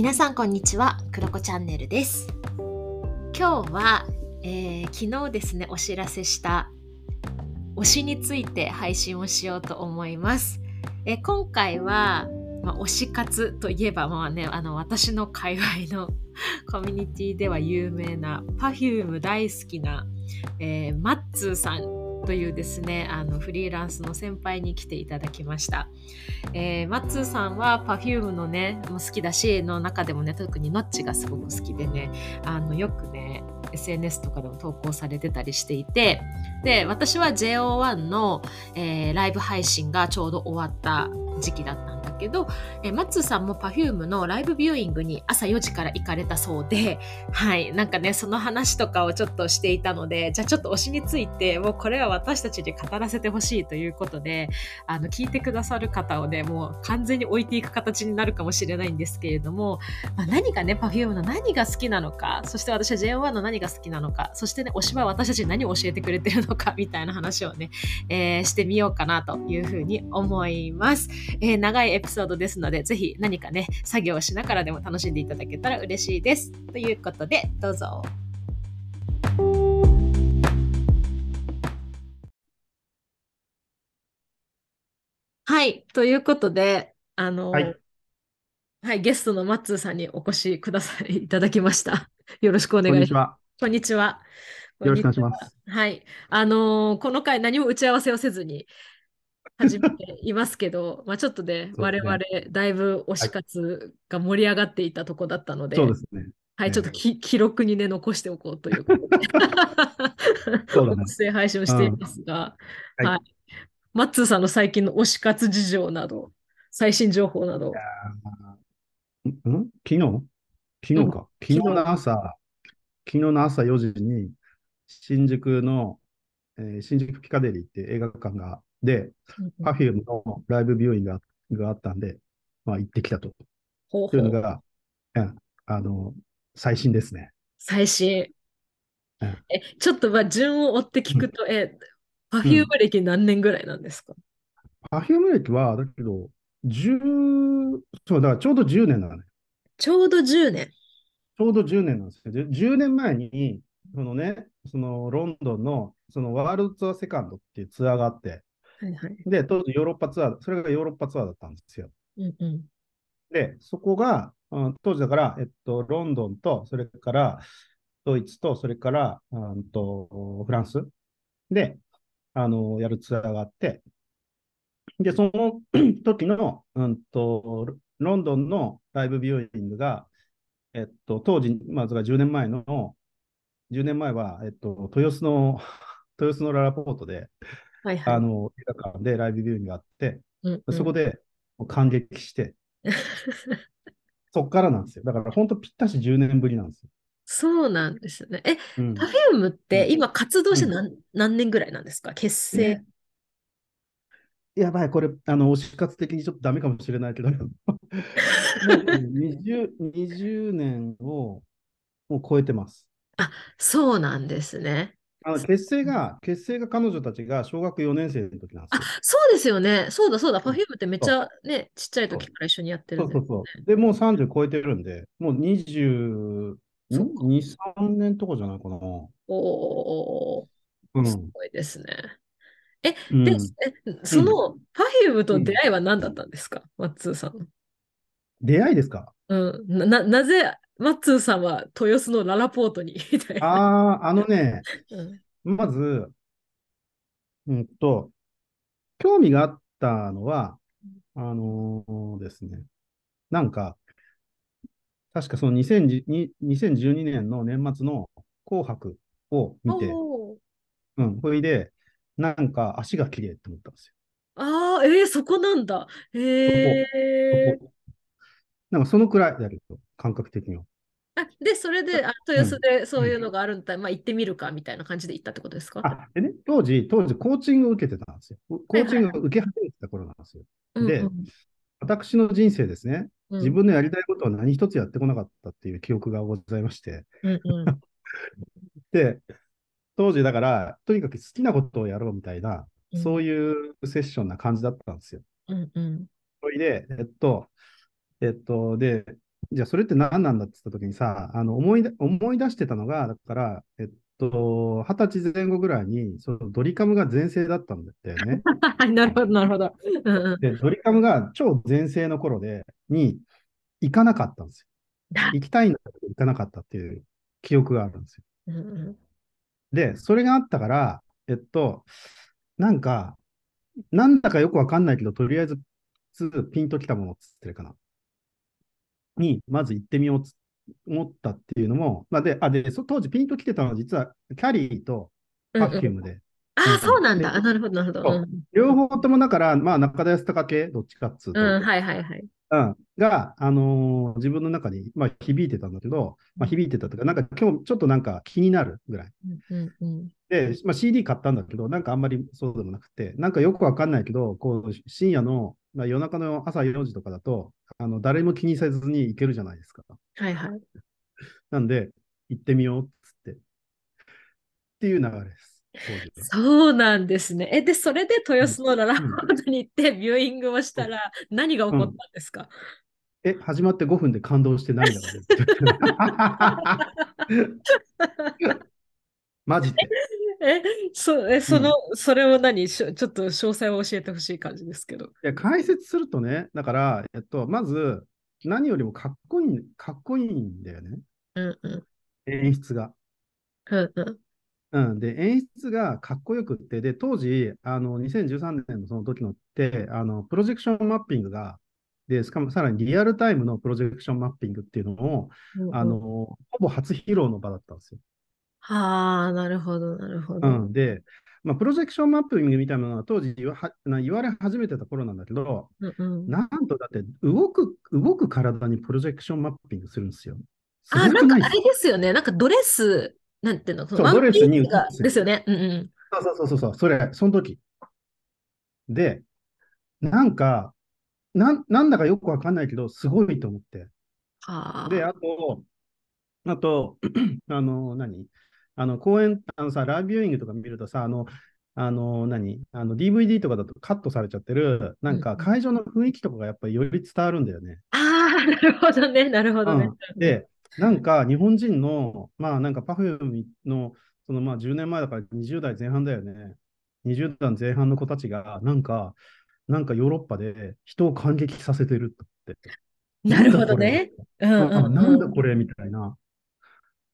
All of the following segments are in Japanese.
皆さんこんにちはクロコチャンネルです。今日は、えー、昨日ですねお知らせした推しについて配信をしようと思います、えー、今回は、まあ、推し活といえばまあねあの私の界隈の コミュニティでは有名な Perfume 大好きな、えー、マッツーさんというですねあのフリーランスの先輩に来ていただきました、えー、マッツーさんは Perfume のねも好きだしの中でもね特にノッチがすごく好きでねあのよくね SNS とかでも投稿されてたりしていてで私は JO1 の、えー、ライブ配信がちょうど終わった時期だったんですけど、えマッツさんも Perfume のライブビューイングに朝4時から行かれたそうで、はい、なんかね、その話とかをちょっとしていたので、じゃあちょっと推しについて、もうこれは私たちに語らせてほしいということで、あの、聞いてくださる方をね、もう完全に置いていく形になるかもしれないんですけれども、まあ、何がね、Perfume の何が好きなのか、そして私は JO1 の何が好きなのか、そしてね、推しは私たちに何を教えてくれてるのか、みたいな話をね、えー、してみようかなというふうに思います。えー、長いエピソードですので、ぜひ何かね、作業をしながらでも楽しんでいただけたら嬉しいです。ということで、どうぞ。はい、ということで、あの、はい、はい、ゲストのマッツーさんにお越しくださいいただきました。よろしくお願いします。こんにちは。よろしくお願いします。はい。あのー、この回何も打ち合わせをせずに、始めていますけど、まあちょっとね、ね。我々だいぶ推し活が盛り上がっていたとこだったので、そうですね。はい、ちょっとき、記録にね、残しておこうということで、そうだね、音声配信をしていますが、はい、はい。マッツーさんの最近の推し活事情など、最新情報など。ん？昨日？昨日か、昨日の朝、昨日の朝4時に、新宿の、えー、新宿ピカデリーって映画館がで、Perfume のライブビューイングがあったんで、まあ、行ってきたと。ほうというのが、うん、あの、最新ですね。最新。うん、え、ちょっとまあ順を追って聞くと、うん、え、Perfume 歴何年ぐらいなんですか、うん、?Perfume 歴は、だけど、10、そう、だからちょうど10年だね。ちょうど10年。ちょうど10年なんですよ。10年前に、そのね、そのロンドンのそのワールドツアーセカンドっていうツアーがあって、はいはい、で、当時ヨーロッパツアー、それがヨーロッパツアーだったんですよ。うんうん、で、そこが、うん、当時だから、えっと、ロンドンと、それからドイツと、それから、うんと、フランスで、あの、やるツアーがあって、で、その 時の、うんと、ロンドンのライブビューイングが、えっと、当時、まずが10年前の、10年前は、えっと、豊洲の、豊洲のララポートで、はいはい、あの映画館でライブビューイングがあって、うんうん、そこで感激して、そっからなんですよ。だから本当ぴったし10年ぶりなんですよ。そうなんですね。え、うん、Perfume って今活動して何うん、何年ぐらいなんですか？結成、ね、やばい、これ、あの、推し活的にちょっとダメかもしれないけど、20, 20年をもう超えてます。あ、そうなんですね。あの結成が、結成が彼女たちが小学4年生の時なんですよ。あ、そうですよね。そうだそうだ。Perfume ってめっちゃね、ちっちゃい時から一緒にやってるんで、ね、そうそうそう。で、もう30超えてるんで、もう22、3年とかじゃないかな。おお、うん、すごいですね。え、うん、で、えその Perfume と出会いは何だったんですか、マッツーさん。出会いですか？うん。な、なぜマッツーさんは豊洲のララポートに ああ、あのね、うん、まず、うんと、興味があったのは、あのー、ですね、なんか、確かその2012年の年末の紅白を見て、うん、それで、なんか足が綺麗って思ったんですよ。ああ、えー、そこなんだ。へえ。なんかそのくらいだけど、感覚的には。あで、それで、あ豊洲でそういうのがあるんだ、うん、まあ行ってみるかみたいな感じで行ったってことですか？あでね、当時、当時コーチングを受けてたんですよ。コーチングを受け始めてた頃なんですよ。はいはい、で、うんうん、私の人生ですね、自分のやりたいことは何一つやってこなかったっていう記憶がございまして。うんうん、で、当時だから、とにかく好きなことをやろうみたいな、そういうセッションな感じだったんですよ。うんうん、それで、えっと、えっと、で、じゃあそれって何なんだって言った時にさ、あの思い思い出してたのが、だから、えっと、二十歳前後ぐらいに、そのドリカムが全盛だったんだよね。なるほど、なるほど。で、ドリカムが超全盛の頃で、に行かなかったんですよ。行きたいんだけど行かなかったっていう記憶があるんですよ。うんうん、で、それがあったから、えっと、なんか、なんだかよくわかんないけど、とりあえずピンときたものっつってるかな。に、まず行ってみようと思ったっていうのも、まあ、で、あ、で、当時ピンときてたのは実はキャリーとパフュームで。うんうん、ああ、そうなんだ。なるほど、なるほど。両方ともだから、まあ、中田康隆系、どっちかっつうと。うん、はいはいはい。うん、が、あのー、自分の中に、まあ、響いてたんだけど、まあ、響いてたとか、なんか今日ちょっとなんか気になるぐらい。うんうん、で、まあ、CD 買ったんだけど、なんかあんまりそうでもなくて、なんかよくわかんないけど、こう深夜の、まあ、夜中の朝4時とかだと、あの誰も気にせずに行けるじゃないですか。はいはい。なんで、行ってみようっつって。っていう流れです。そうなんですね。え、で、それで豊洲のララポートに行ってビューイングをしたら何が起こったんですか、うん、え、始まって5分で感動して涙が出る。マジで。え、そえその、うん、それを何？ちょっと詳細を教えてほしい感じですけど。いや、解説するとね、だから、えっと、まず、何よりもかっこいい、かっこいいんだよね。うんうん。演出が。うんうん。うん、で、演出がかっこよくって、で、当時、あの、2013年のその時のって、あの、プロジェクションマッピングが、で、しかもさらにリアルタイムのプロジェクションマッピングっていうのを、うんうん、あの、ほぼ初披露の場だったんですよ。はあ、なるほど、なるほど。うん、で、まあ、プロジェクションマッピングみたいなのは当時言わ言われ始めてた頃なんだけど、うんうん、なんとだって動く、動く体にプロジェクションマッピングするんですよ。あ、なんかあれですよね。なんかドレスなんていうの、そのドレスにですよね。うんうん。そうそうそうそう、それ、その時。で、なんか、ななんだかよくわかんないけど、すごいと思って。で、あと、あと、あの、何？あの、公演、あのさ、ライブビューイングとか見るとさ、あの、あの、何あの、DVD とかだとカットされちゃってる、なんか会場の雰囲気とかがやっぱりより伝わるんだよね。ああ、なるほどね、なるほどね。うん、で、なんか日本人の、まあなんか Perfume の、そのまあ10年前だから20代前半だよね。20代前半の子たちが、なんか、なんかヨーロッパで人を感激させてるって。なるほどね。なんだこれみたいな。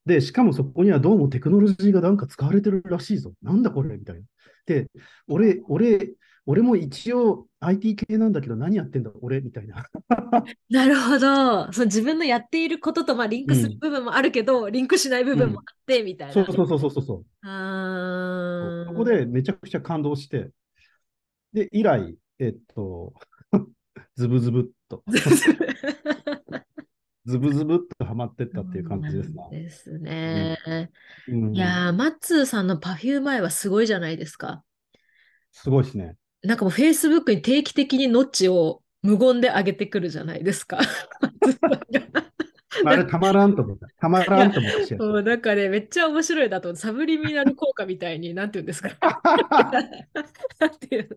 で、しかもそこにはどうもテクノロジーがなんか使われてるらしいぞ。なんだこれみたいな。で、俺、俺、俺も一応 IT 系なんだけど何やってんだ？俺みたいな。なるほど。その自分のやっていることとまあリンクする部分もあるけど、うん、リンクしない部分もあってみたいな、そうそうそうそうそう。あそこでめちゃくちゃ感動して、で、以来、えっと、ズブズブっと。ズブズブっとはまってったっていう感じですな。ですね。うん、いやー、マッツーさんのパフュー前はすごいじゃないですか。すごいですね。なんかもう Facebook に定期的にノッチを無言で上げてくるじゃないですか。あれたまらんと思った。たまらんと思った。もうなんかね、めっちゃ面白いだと、サブリミナル効果みたいに、なんて言うんですか。なんていう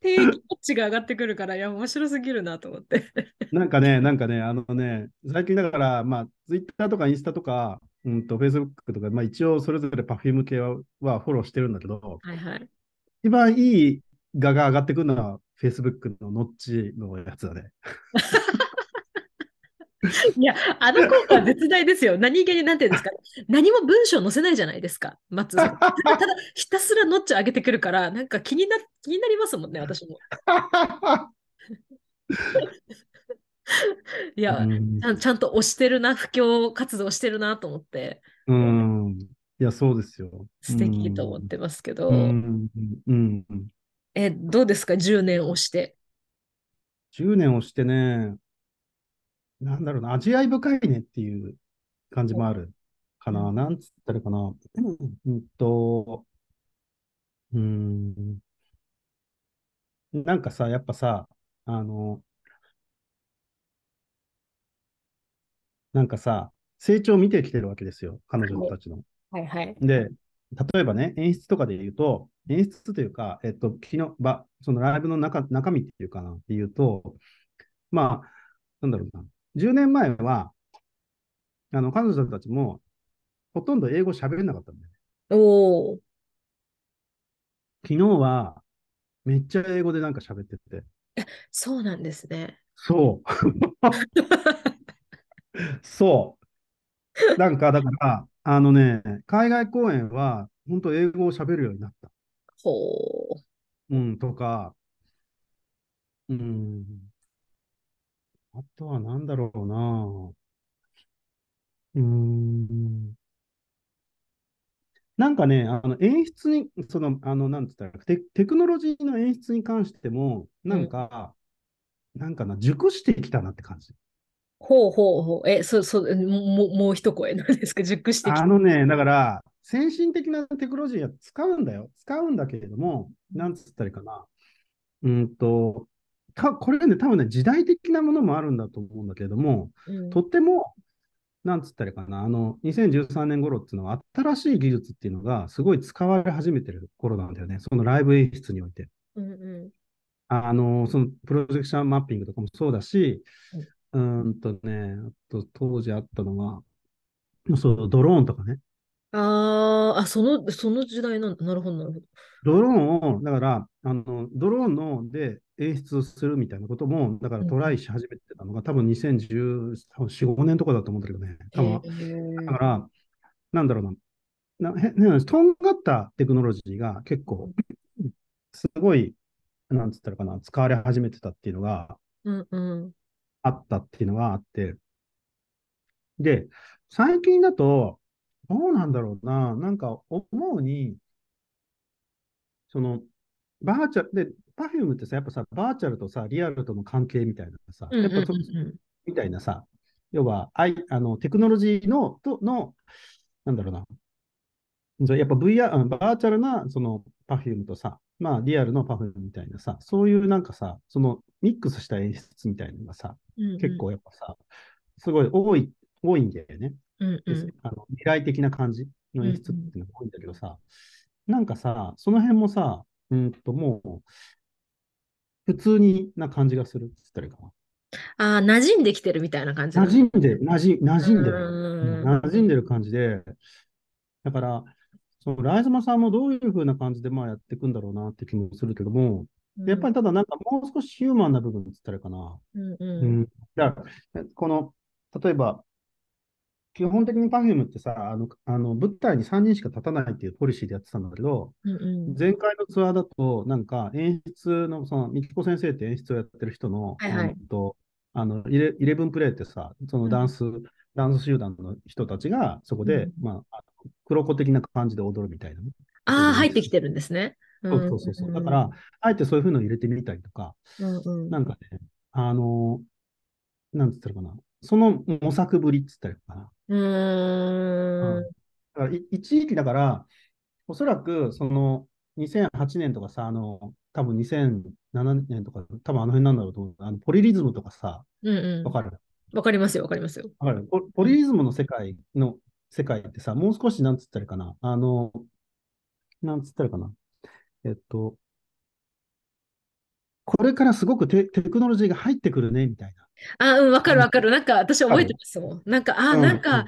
定期ノッチが上がってくるから、いや、面白すぎるなと思って。なんかね、なんかね、あのね、最近だから、まあ、Twitter とかインスタとか、うんと、Facebook とか、まあ一応それぞれ Perfume 系ははフォローしてるんだけど、はいはい、一番いい画が上がってくるのは Facebook のノッチのやつだね。いや、あの効果は絶大ですよ。何気になんていうんですか。何も文章載せないじゃないですか、松さん。ただ、ひたすらノッチ上げてくるから、なんか気にな気になりますもんね、私も。いや、ちゃん、ちゃんと押してるな、布教活動してるなと思って。うん。いや、そうですよ。素敵と思ってますけど。うん。うん、え、どうですか、10年押して。10年押してね、なんだろうな、味わい深いねっていう感じもあるかな。なんつったらかな。うんと、うん、なんかさ、やっぱさ、あの、なんかさ、成長を見てきてるわけですよ、彼女たちの。はいはい。で、例えばね、演出とかで言うと、演出というか、えっと、昨日、ば、そのライブの中中身っていうかなっていうと、まあ、なんだろうな、10年前は、あの彼女たちもほとんど英語喋れなかったんだよね。お昨日はめっちゃ英語でなんか喋ってて。そうなんですね。そう。そう。なんか、だから、あのね、海外公演は、本当英語を喋るようになった。ほう。うん、とか、うん。あとは何だろうな。うん。なんかね、あの演出に、その、あの、なんつったらテ、テクノロジーの演出に関しても、なんか、うん、なんかな、熟してきたなって感じ。ほうほうほう。え、そう、そう、もう、もう一声なんですか、熟してきた。あのね、だから、先進的なテクノロジーは使うんだよ。使うんだけれども、なんつったらいいかな。うんと、かこれね、多分ね、時代的なものもあるんだと思うんだけれども、うん、とっても、なんつったらいいかな、あの、2013年頃っていうのは、新しい技術っていうのがすごい使われ始めてる頃なんだよね。そのライブ演出において。うんうん、あの、そのプロジェクションマッピングとかもそうだし、うん、んとね、あと当時あったのが、そう、ドローンとかね。ああ、その、その時代の、なるほど、なるほど。ドローンを、だから、あの、ドローンので演出するみたいなことも、だからトライし始めてたのが、うん、多分2014、5年とかだと思うんだけどね。多分。だから、なんだろうな、なへとんがったテクノロジーが結構、すごい、なんつったらかな、使われ始めてたっていうのが、あったっていうのがあって、で、最近だと、どうなんだろうな。なんか思うに、その、バーチャル、で、パフュームってさ、やっぱさ、バーチャルとさ、リアルとの関係みたいなさ、やっぱそ、みたいなさ、要は、あいあのテクノロジーの、との、なんだろうな。やっぱ VR、バーチャルなそのパフュームとさ、まあリアルのパフュームみたいなさ、そういうなんかさ、そのミックスした演出みたいなのがさ、うんうん、結構やっぱさ、すごい多い、多いんだよね。うんうん、あの未来的な感じの演出っていうのが多いんだけどさ、うんうん、なんかさ、その辺もさ、うんともう、普通にな感じがするって言ったらいいかな。ああ、馴染んできてるみたいな感じ馴染んで、馴染馴染んでる。馴染んでる感じで、だから、そのライズマさんもどういうふうな感じでまあやっていくんだろうなって気もするけども、うん、やっぱりただなんかもう少しヒューマンな部分って言ったらいいかな。うん、うん。うん、だから、この、例えば、基本的に Perfume ってさ、あの、あの舞台に3人しか立たないっていうポリシーでやってたんだけど、うんうん、前回のツアーだと、なんか演出の、その、みきこ先生って演出をやってる人の、はいはい、とあのイレ、イレブンプレイってさ、そのダンス、うん、ダンス集団の人たちが、そこで、うん、まあ、黒子的な感じで踊るみたいな、ね。ああ、入ってきてるんですね。そうそうそう。そう。だから、あえてそういうふうのを入れてみたりとか、うんうん、なんかね、あの、なんつったらかな、その模索ぶりっつったらかな。うん。だから一時期だから、おそらくその2008年とかさ、あの、多分2007年とか、多分あの辺なんだろうと思う。あのポリリズムとかさ、うんうん、わかる？わかりますよ、わかりますよ。わかる？ポポリリズムの世界の、世界ってさ、もう少しなんつったらかな。あの、なんつったらかな。えっと、これからすごくテテクノロジーが入ってくるね、みたいな。あ、うん、わかるわかる。なんか私覚えてますもん。なんか、あ、なんか、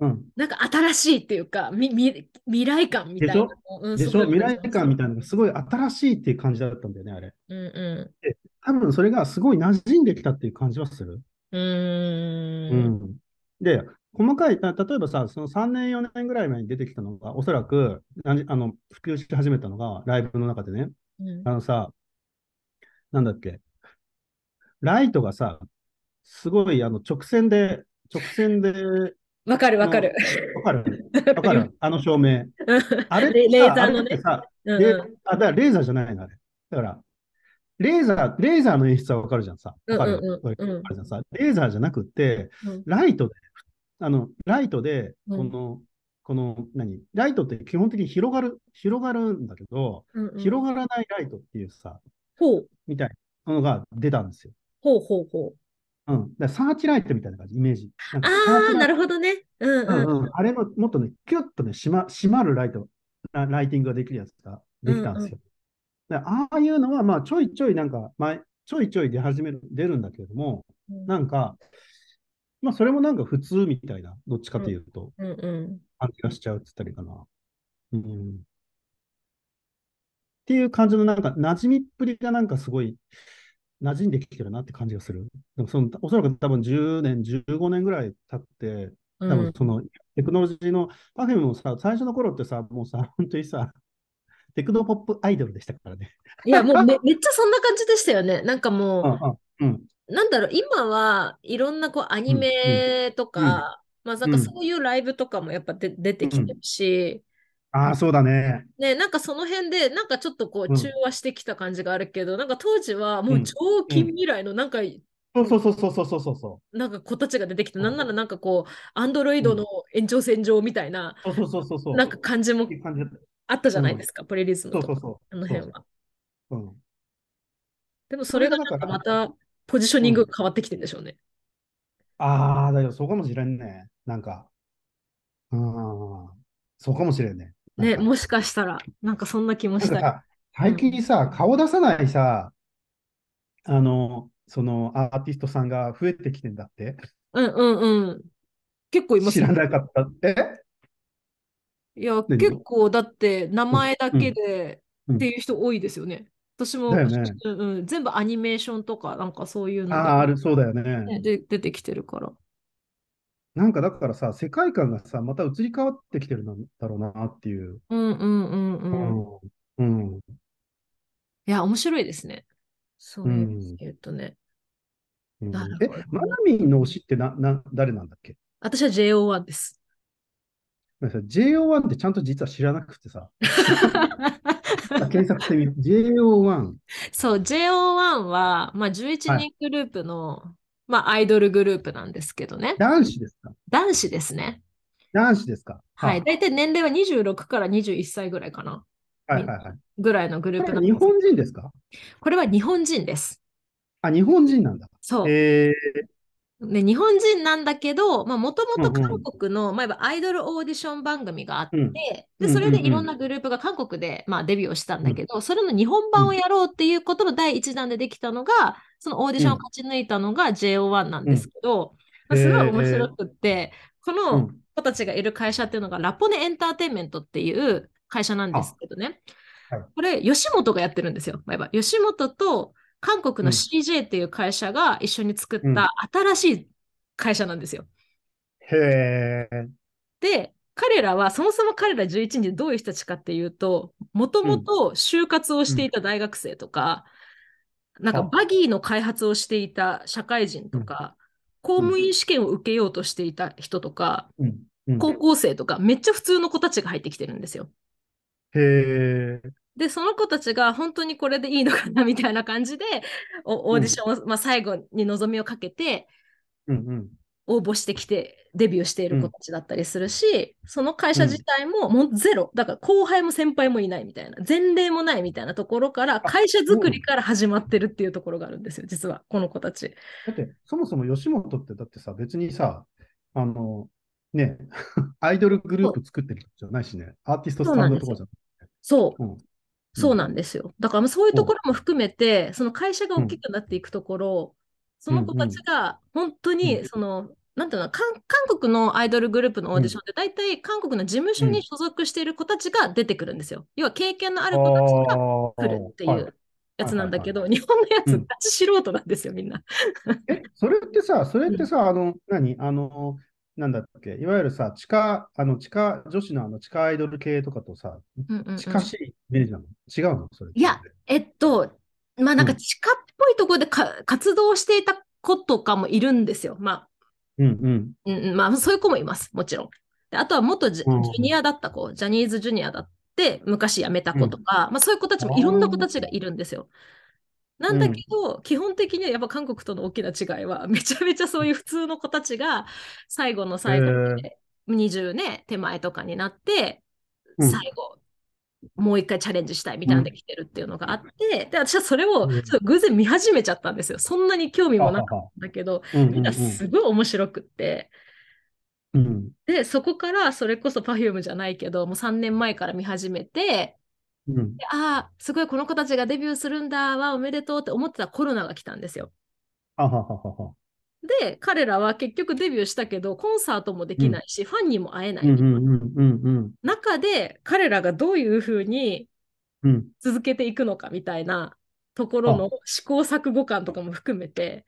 うん、なんか新しいっていうか、みみ未来感みたいな。でしょ,、うん、でしょ？未来感みたいなのがすごい新しいっていう感じだったんだよね、あれ。うんうん、で多分それがすごい馴染んできたっていう感じはする。うん,、うん。で、細かい、例えばさ、その3年、4年ぐらい前に出てきたのが、おそらくあの普及し始めたのが、ライブの中でね、うん、あのさ、なんだっけ、ライトがさ、すごいあの直線で、直線で、わかるわかる。わかる？わかる？あの照明。あれレーザーのね。さ、うんうん、あ、だからレーザーじゃないのあれ。だから、レーザー、レーザーの演出はわかるじゃんさ。わかる、わかるじゃんさ。レーザーじゃなくて、ライトで、あの、ライトで、この、うん、この、何？ライトって基本的に広がる、広がるんだけど、うんうん、広がらないライトっていうさ、ほう。みたいなのが出たんですよ。ほうほうほう。うん。だサーチライトみたいな感じ、イメージ。ああ、なるほどね。うんうん。うんうん、あれのもっとね、キュッとね、閉ま閉まるライト、ライティングができるやつができたんですよ。うんうん、ああいうのは、まあ、ちょいちょいなんか、前、ちょいちょい出始める、出るんだけれども、うん、なんか、まあ、それもなんか普通みたいな、どっちかというと、うんうん。感じがしちゃうって言ったらいいかな。うん。っていう感じの、なんか、馴染みっぷりがなんかすごい、馴染んできてるなって感じがする。でもその、おそらく多分10年、15年ぐらい経って、多分その、テクノロジーの、パフェもさ、最初の頃ってさ、もうさ、本当にさ、テクノポップアイドルでしたからね。いや、もうめめっちゃそんな感じでしたよね。なんかもうんうん。うん。う、なんだろう、今はいろんなこうアニメとか、まあなんかそういうライブとかもやっぱで出てきてるし、ああ、そうだね。ね、なんかその辺で、なんかちょっとこううん中和してきた感じがあるけど、なんか当時はもう超近未来のなんか、そうそうそうそうそうそうそなんか子たちが出てきて、うんなんならなんかこう、アンドロイドの延長線上みたいな、う。そうそうそうそう。なんか感じもっていう感じだったあったじゃないですか、プレリズムそうそうそう。あの辺は。うん。でもそれがなんかまたポジショニングが変わってきてるんでしょうね。ああ、だけどそうかもしれんね。なんか。うん。そうかもしれんね。ね、か。もしかしたら、なんかそんな気もした最近さ、顔出さないさ、あの、そのアーティストさんが増えてきてんだって。うんうんうん。結構いますよ。知らなかったって？いや、何結構だって名前だけでうん。っていう人多いですよね。私も、ね。うんうん、全部アニメーションとかなんかそういうので。ああ、ある、そうだよね。ねで出てきてるから。なんかだからさ、世界観がさ、また移り変わってきてるんだろうなっていう。うんうんうんううん。ん。うん。いや、面白いですね。そういうとね。うんなるほどえ、マナミンの推しってな、な、誰なんだっけ？私は JO1 です。ごめんなさい ?JO1 ってちゃんと実は知らなくてさ、あ 検索してみる。JO1。そう、JO1 は、まあ、11人グループの、まあ、アイドルグループなんですけどね。男子ですか？男子ですね。男子ですか？はい。大体年齢は26から21歳ぐらいかな。はいはいはい。ぐらいのグルーこプ日本人ですか？これは日本人です。あ、日本人なんだ。そう。えで日本人なんだけど、もともとうんうん韓国の、まあ、アイドルオーディション番組があって、うんで、うんそれでいろうんんなグループが韓国で、まあ、デビューをしたんだけど、それの日本版をやろうっていうことの第一弾でできたのが、そのオーディションを勝ち抜いたのが JO1 なんですけど、まあ、すごい面白くって、こうのん子たちがいる会社っていうのがラポネエンターテインメントっていう会社なんですけどね。これ、吉本がやってるんですよ。吉本と韓国のうん CJ っていう会社が一緒に作った新しい会社なんですよ。へえ。で、彼らは、そもそも彼ら11人でどういう人たちかっていうと、もともと就活をしていた大学生とか、なんかあバギーの開発をしていた社会人とか、公務員試験を受けようとしていた人とか、高校生とか、めっちゃ普通の子たちが入ってきてるんですよ。へえ。で、その子たちが本当にこれでいいのかなみたいな感じで、おオーディションを、まあ、最後に望みをかけてうんうん。応募してきてデビューしている子たちだったりするし、その会社自体ももうゼロ。だから後輩も先輩もいないみたいな、前例もないみたいなところから、会社作りから始まってるっていうところがあるんですよ、実は、この子たち。だって、そもそも吉本って、だってさ、別にさ、あの、ね、アイドルグループ作ってる人じゃないしね、アーティストスタンドとかじゃそう。うんそうなんですよ。だからそういうところも含めて、その会社が大きくなっていくところ、その子たちが本当うにん。その、なんていうの韓韓国のアイドルグループのオーディションって大体韓国の事務所に所属している子たちが出てくるんですよ。要は経験のある子たちが来るっていうやつなんだけど、は日本のやつうん。ガチ素人なんですよ、みんな。え、それってさ、それってさ、あの、何？あの、なんだっけ、いわゆるさ、地下、あの、地下女子のあの、地下アイドル系とかとさ、近しいイメージなの？違うの？それ。いや、えっと、まあなんかうん。地下っぽいところでか活動していた子とかもいるんですよ。まあ。うんうん。うんうん、まあそういう子もいます、もちろん。であとは元ジュニアだった子、ジャニーズジュニアだって昔辞めた子とか、まあそういう子たちもいろんな子たちがいるんですよ。なんだけど、基本的にはやっぱ韓国との大きな違いは、めちゃめちゃそういう普通の子たちが最後の最後まで20ね、手前とかになって、うん。最後、もう一回チャレンジしたいみたいなので来てるっていうのがあって、で、私はそれをうん。ちょっと偶然見始めちゃったんですよ。そんなに興味もなかったんだけど、うんうんみん。なすごい面白くって、うん。で、そこからそれこそ Perfume じゃないけど、もう3年前から見始めて、うん。でああ、すごいこの子たちがデビューするんだ、わあ、おめでとうって思ってたコロナが来たんですよ。あはははは。で、彼らは結局デビューしたけど、コンサートもできないし、うん、ファンにも会えない。中で、彼らがどういうふうに続けていくのかみたいなところの試行錯誤感とかも含めて、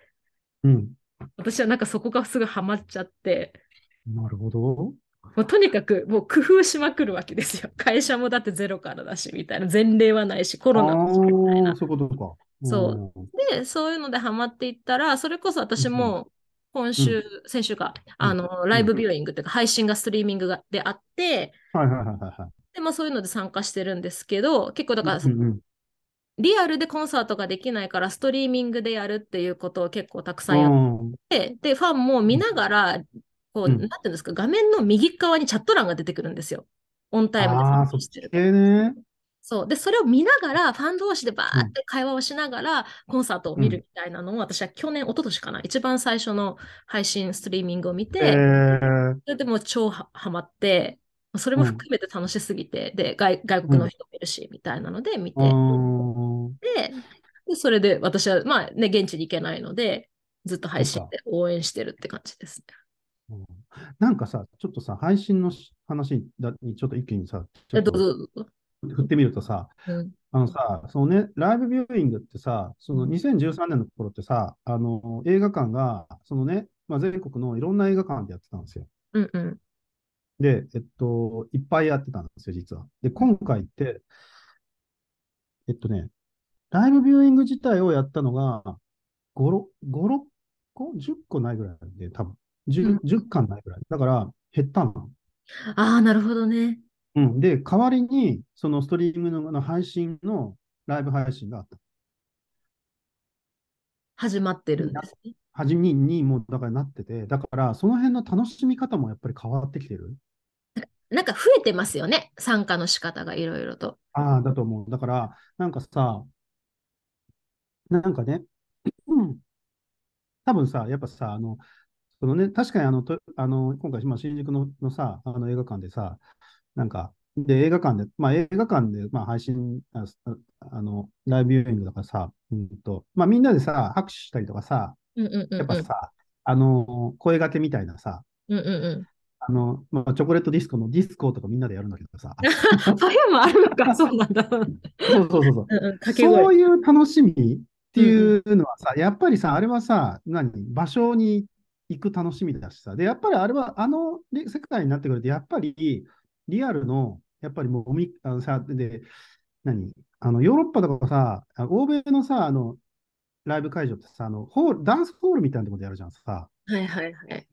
うん、私はなんかそこがすぐハマっちゃって。なるほど。もうとにかくもう工夫しまくるわけですよ。会社もだってゼロからだしみたいな。前例はないし、コロナもみたいな。そういうことか。そう。で、そういうのでハマっていったら、それこそ私も今週、うん、先週か、あの、ライブビューイングっていうか、配信がストリーミングがであって、はいはいはいはい。で、まあそういうので参加してるんですけど、結構だから、うんうん、リアルでコンサートができないから、ストリーミングでやるっていうことを結構たくさんやって、で、ファンも見ながら、こう、うん、なんていうんですか、画面の右側にチャット欄が出てくるんですよ。オンタイムで参加してる。えね、そう。で、それを見ながら、ファン同士でバーって会話をしながら、コンサートを見るみたいなのを、私は去年、一昨年かな、一番最初の配信、ストリーミングを見て、えー、それでも超はまって、それも含めて楽しすぎて、うん、で外、外国の人もいるし、みたいなので見て、でで、それで私は、まあね、現地に行けないので、ずっと配信で応援してるって感じですね。なんかさ、ちょっとさ、配信の話にちょっと一気にさ、どうぞどうぞ。振ってみるとさ、うん、あのさ、そのね、ライブビューイングってさ、その2013年の頃ってさ、あの映画館が、そのね、まあ、全国のいろんな映画館でやってたんですよ。うんうん、で、えっと、いっぱいやってたんですよ、実は。で、今回って、えっとね、ライブビューイング自体をやったのが、5、6個 ?10 個ないぐらいで、多分。10, うん、10巻ないぐらい。だから、減ったの。ああ、なるほどね。うん。で、代わりに、そのストリームの配信のライブ配信があった。始まってるんですね。始めにもうだからなってて、だからその辺の楽しみ方もやっぱり変わってきてる。なんか増えてますよね、参加の仕方がいろいろと。ああ、だと思う。だから、なんかさ、なんかね、うん、多分さ、やっぱさ、あの、そのね、確かにあの、とあの今回、まあ、新宿ののさ、あの映画館でさ、なんか、で、映画館で、まあ映画館で、まあ配信、ああの、ライブビューイングとかさ、うんと、まあみんなでさ、拍手したりとかさ、うんうんうんうん、やっぱさ、あの、声掛けみたいなさ、うんうんうんあの、まあ、チョコレートディスコのディスコとかみんなでやるんだけどさ。そういうのもあるのか、そうなんだ。そうそうそうそう。うんうん、そういう楽しみっていうのはさ、うんうん、やっぱりさ、あれはさ、何？場所に行く楽しみだしさ。で、やっぱりあれは、あの世界になってくると、やっぱり、リアルの、やっぱりもう、あのさ、で、何？あの、ヨーロッパとかさ、欧米のさ、あの、ライブ会場ってさ、あの、ホール、ダンスホールみたいなところでやるじゃんさ。はいはいはい。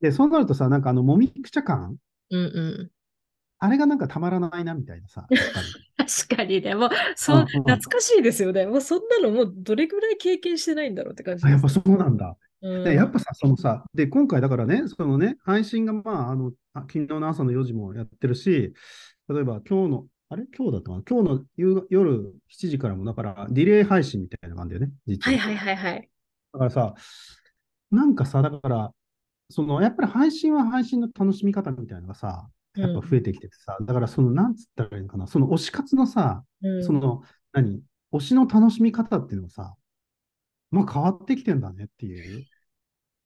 で、そうなるとさ、なんかあの、もみくちゃ感うんうん。あれがなんかたまらないなみたいなさ。確かにね、もう、そう、懐かしいですよね。もうそんなのもうどれぐらい経験してないんだろうって感じ、ね、やっぱそうなんだ。で、やっぱさ、そのさ、で、今回だからね、そのね、配信がまあ、あの、昨日の朝の4時もやってるし、例えば今日の、あれ？今日だったかな？今日の夕夜7時からも、だから、ディレイ配信みたいな感じでね、実は。はいはいはいはい。だからさ、なんかさ、だから、その、やっぱり配信は配信の楽しみ方みたいなのがさ、やっぱ増えてきててさ、うん、だからその、なんつったらいいのかな、その推し活のさ、うん、その、何、推しの楽しみ方っていうのがさ、まあ変わってきてんだねっていう。い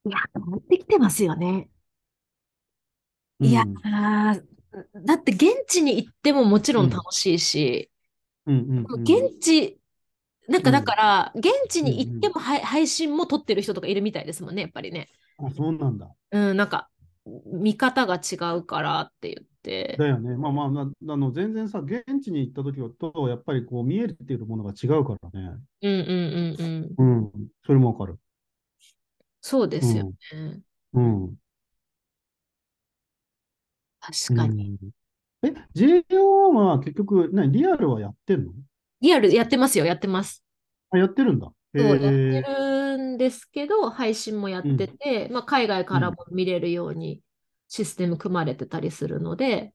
や、変わってきてますよね。いや、だって現地に行ってももちろん楽しいし、うんうんうん、現地、なんかだから、現地に行っても配信も撮ってる人とかいるみたいですもんね、やっぱりね。あ、そうなんだ。うん、なんか、見方が違うからって言って。だよね。まあまあ、あの全然さ、現地に行った時と、やっぱりこう見えているものが違うからね。うんうんうんうん。うん、それもわかる。そうですよね。うん。うん、確かに。うん、え、JO は結局、何、リアルはやってんの？リアルやってますよ、やってます。あ、やってるんだ。そう、やってるんですけど、配信もやってて、うん、まあ、海外からも見れるようにシステム組まれてたりするので、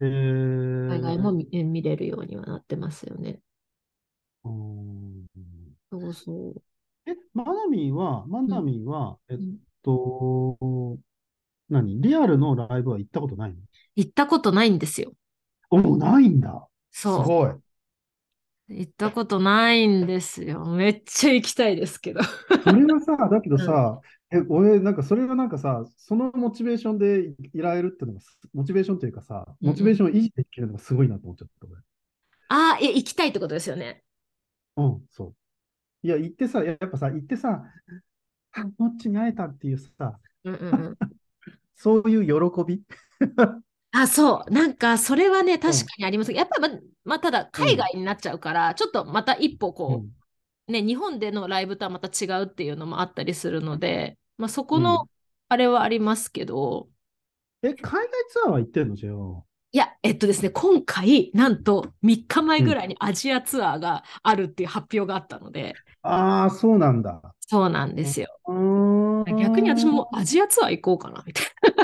海外も見見れるようにはなってますよね。うん、そうそう。え、マナミーは、マナミーは、うん、えっと、何リアルのライブは行ったことないの？行ったことないんですよ。お、ないんだ。そう。すごい。行ったことないんですよ。めっちゃ行きたいですけど。それはさ、だけどさ、え、俺、なんかそれはなんかさ、そのモチベーションでいられるっていうのが、モチベーションというかさ、モチベーションを維持できるのがすごいなと思っちゃった、俺。ああ、いや、行きたいってことですよね。うん、そう。いや、行ってさ、やっぱさ、行ってさ、どっちに会えたっていうさ、うんうんうん、そういう喜び？あ、そう。なんか、それはね、確かにありますやっぱま、まあ、ただ、海外になっちゃうから、うん、ちょっとまた一歩こう、うん、ね、日本でのライブとはまた違うっていうのもあったりするので、まあ、そこの、あれはありますけど。え、海外ツアーは行ってんの？じゃあ。いや、えっとですね、今回、なんと3日前ぐらいにアジアツアーがあるっていう発表があったので。うん、ああ、そうなんだ。そうなんですよ。逆に私もアジアツアー行こうかな、みたいな。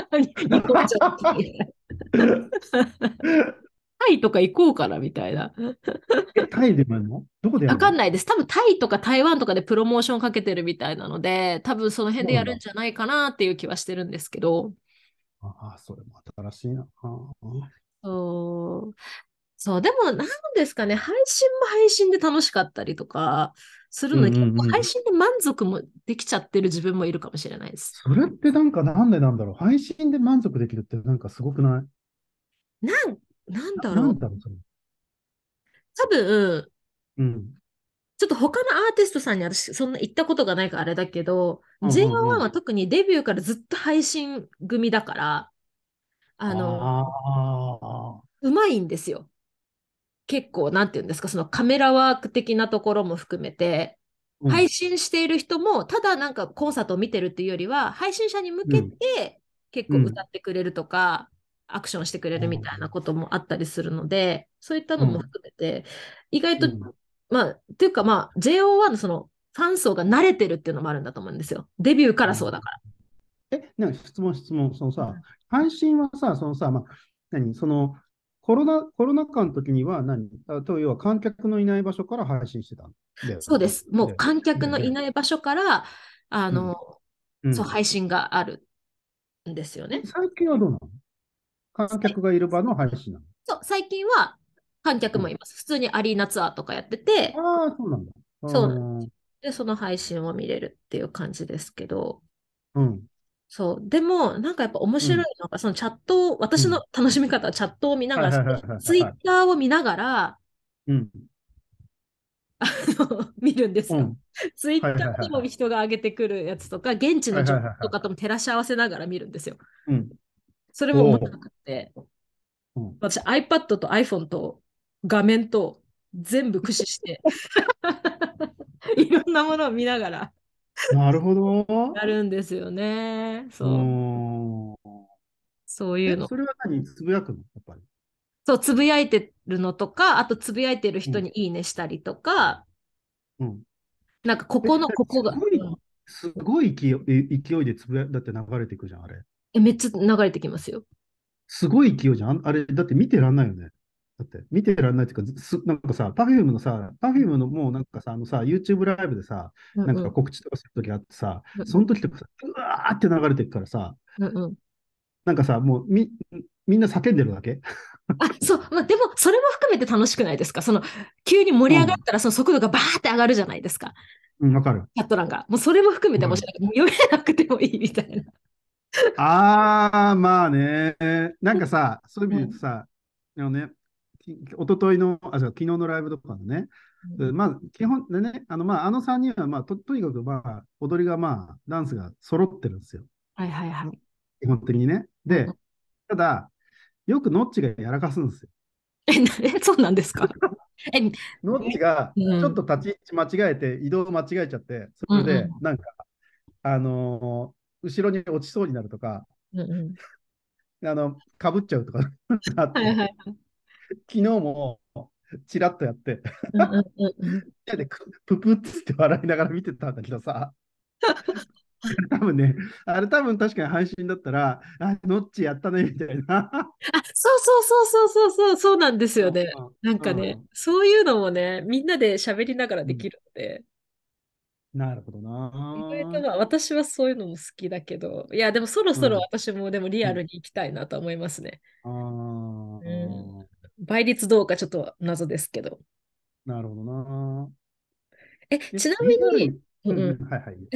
タイとか行こうかな、みたいな。タイでもやるの？どこでやるの？わかんないです。多分タイとか台湾とかでプロモーションかけてるみたいなので、多分その辺でやるんじゃないかなっていう気はしてるんですけど。ああ、それも新しいな。そう。そう、でも、なんですかね、配信も配信で楽しかったりとかするので、結構配信で満足もできちゃってる自分もいるかもしれないです。それってなんかなんでなんだろう？配信で満足できるってなんかすごくない？なん、なんだろう？なんだろうそれ？多分、うん、ちょっと他のアーティストさんに私そんな行ったことがないからあれだけど、うんうんうん、JO1 は特にデビューからずっと配信組だから、あの、うまいんですよ。結構、なんていうんですか、そのカメラワーク的なところも含めて、配信している人も、ただなんかコンサートを見てるっていうよりは、配信者に向けて結構歌ってくれるとか、アクションしてくれるみたいなこともあったりするので、そういったのも含めて、意外とまあ、っていうかまあ、JO1 のそのファン層が慣れてるっていうのもあるんだと思うんですよ。デビューからそうだから。え、なんか質問、質問、そのさ、配信はさ、そのさ、まあ、何、その、コロナ、コロナ禍の時には何？あと、要は観客のいない場所から配信してたそうです。もう観客のいない場所から、あの、うん、そう、配信があるんですよね。最近はどうなの？観客がいる場の配信なの？そう、最近は観客もいます。普通にアリーナツアーとかやってて、ああ、そうなんだ。そうなん。で、その配信を見れるっていう感じですけど、うん。そう。でも、なんかやっぱ面白いのが、そのチャットを、私の楽しみ方はチャットを見ながら、ツイッターを見ながら、うん。あの見るんですよ。ツイッターでも人が上げてくるやつとか、現地の情報とかとも照らし合わせながら見るんですよ。うん、それも面白くて、私 iPad と iPhone と画面と全部駆使して いろんなものを見ながら なるほど。やるんですよね。そう。そういうの。それは何？つぶやくの？やっぱり。そう、つぶやいてるのとか、あとつぶやいてる人にいいねしたりとか、うん。なんかここの、ここが。すごい勢い勢いでつぶやだって流れていくじゃん、あれ。え、めっちゃ流れてきますよ。すごい勢いじゃん。あれ、だって見てらんないよね。だって、見てらんないっていうか、すなんかさ、パフュームのさ、パフュームのもうなんかさ、あのさ、YouTube ライブでさ、なんか告知とかするときあってさ、うんうん、その時とかさ、うわーって流れてるからさ、うんうん、なんかさ、もうみみんな叫んでるだけ？あそう、まあ、でもそれも含めて楽しくないですか？その急に盛り上がったらその速度がバーって上がるじゃないですか。うん、わかる。チャット欄が。もうそれも含めて面白い。もう読めなくてもいいみたいな。ああ、まあね。なんかさ、そういう意味で言うとさ、あのね、おとといの、あ、昨日のライブとかのね、うん、まあ、基本でね、あの、まあ、あの3人は、まあと、とにかく、まあ、踊りが、まあ、ダンスが揃ってるんですよ。はいはいはい。基本的にね。で、ただ、よくノッチがやらかすんですよ。え、そうなんですか？えノッチがちょっと立ち位置間違えて、移動間違えちゃって、それで、なんか、うん。うん、あのー、後ろに落ちそうになるとか、うんうん、あの、かぶっちゃうとかあって、はいはい昨日もちらっとやってでププッつって笑いながら見てたんだけどさ、多分ね、あれ多分確かに配信だったら、あ、ノッチやったねみたいな。あ、そうそうそうそうそうそう、そうなんですよね。なんかね、うん、そういうのもね、みんなで喋りながらできるので。うん、なるほどな。意外とまあ私はそういうのも好きだけど、いや、でもそろそろ私もでもリアルに行きたいなと思いますね。うん、倍率どうかちょっと謎ですけど。なるほどな。え、ちなみに。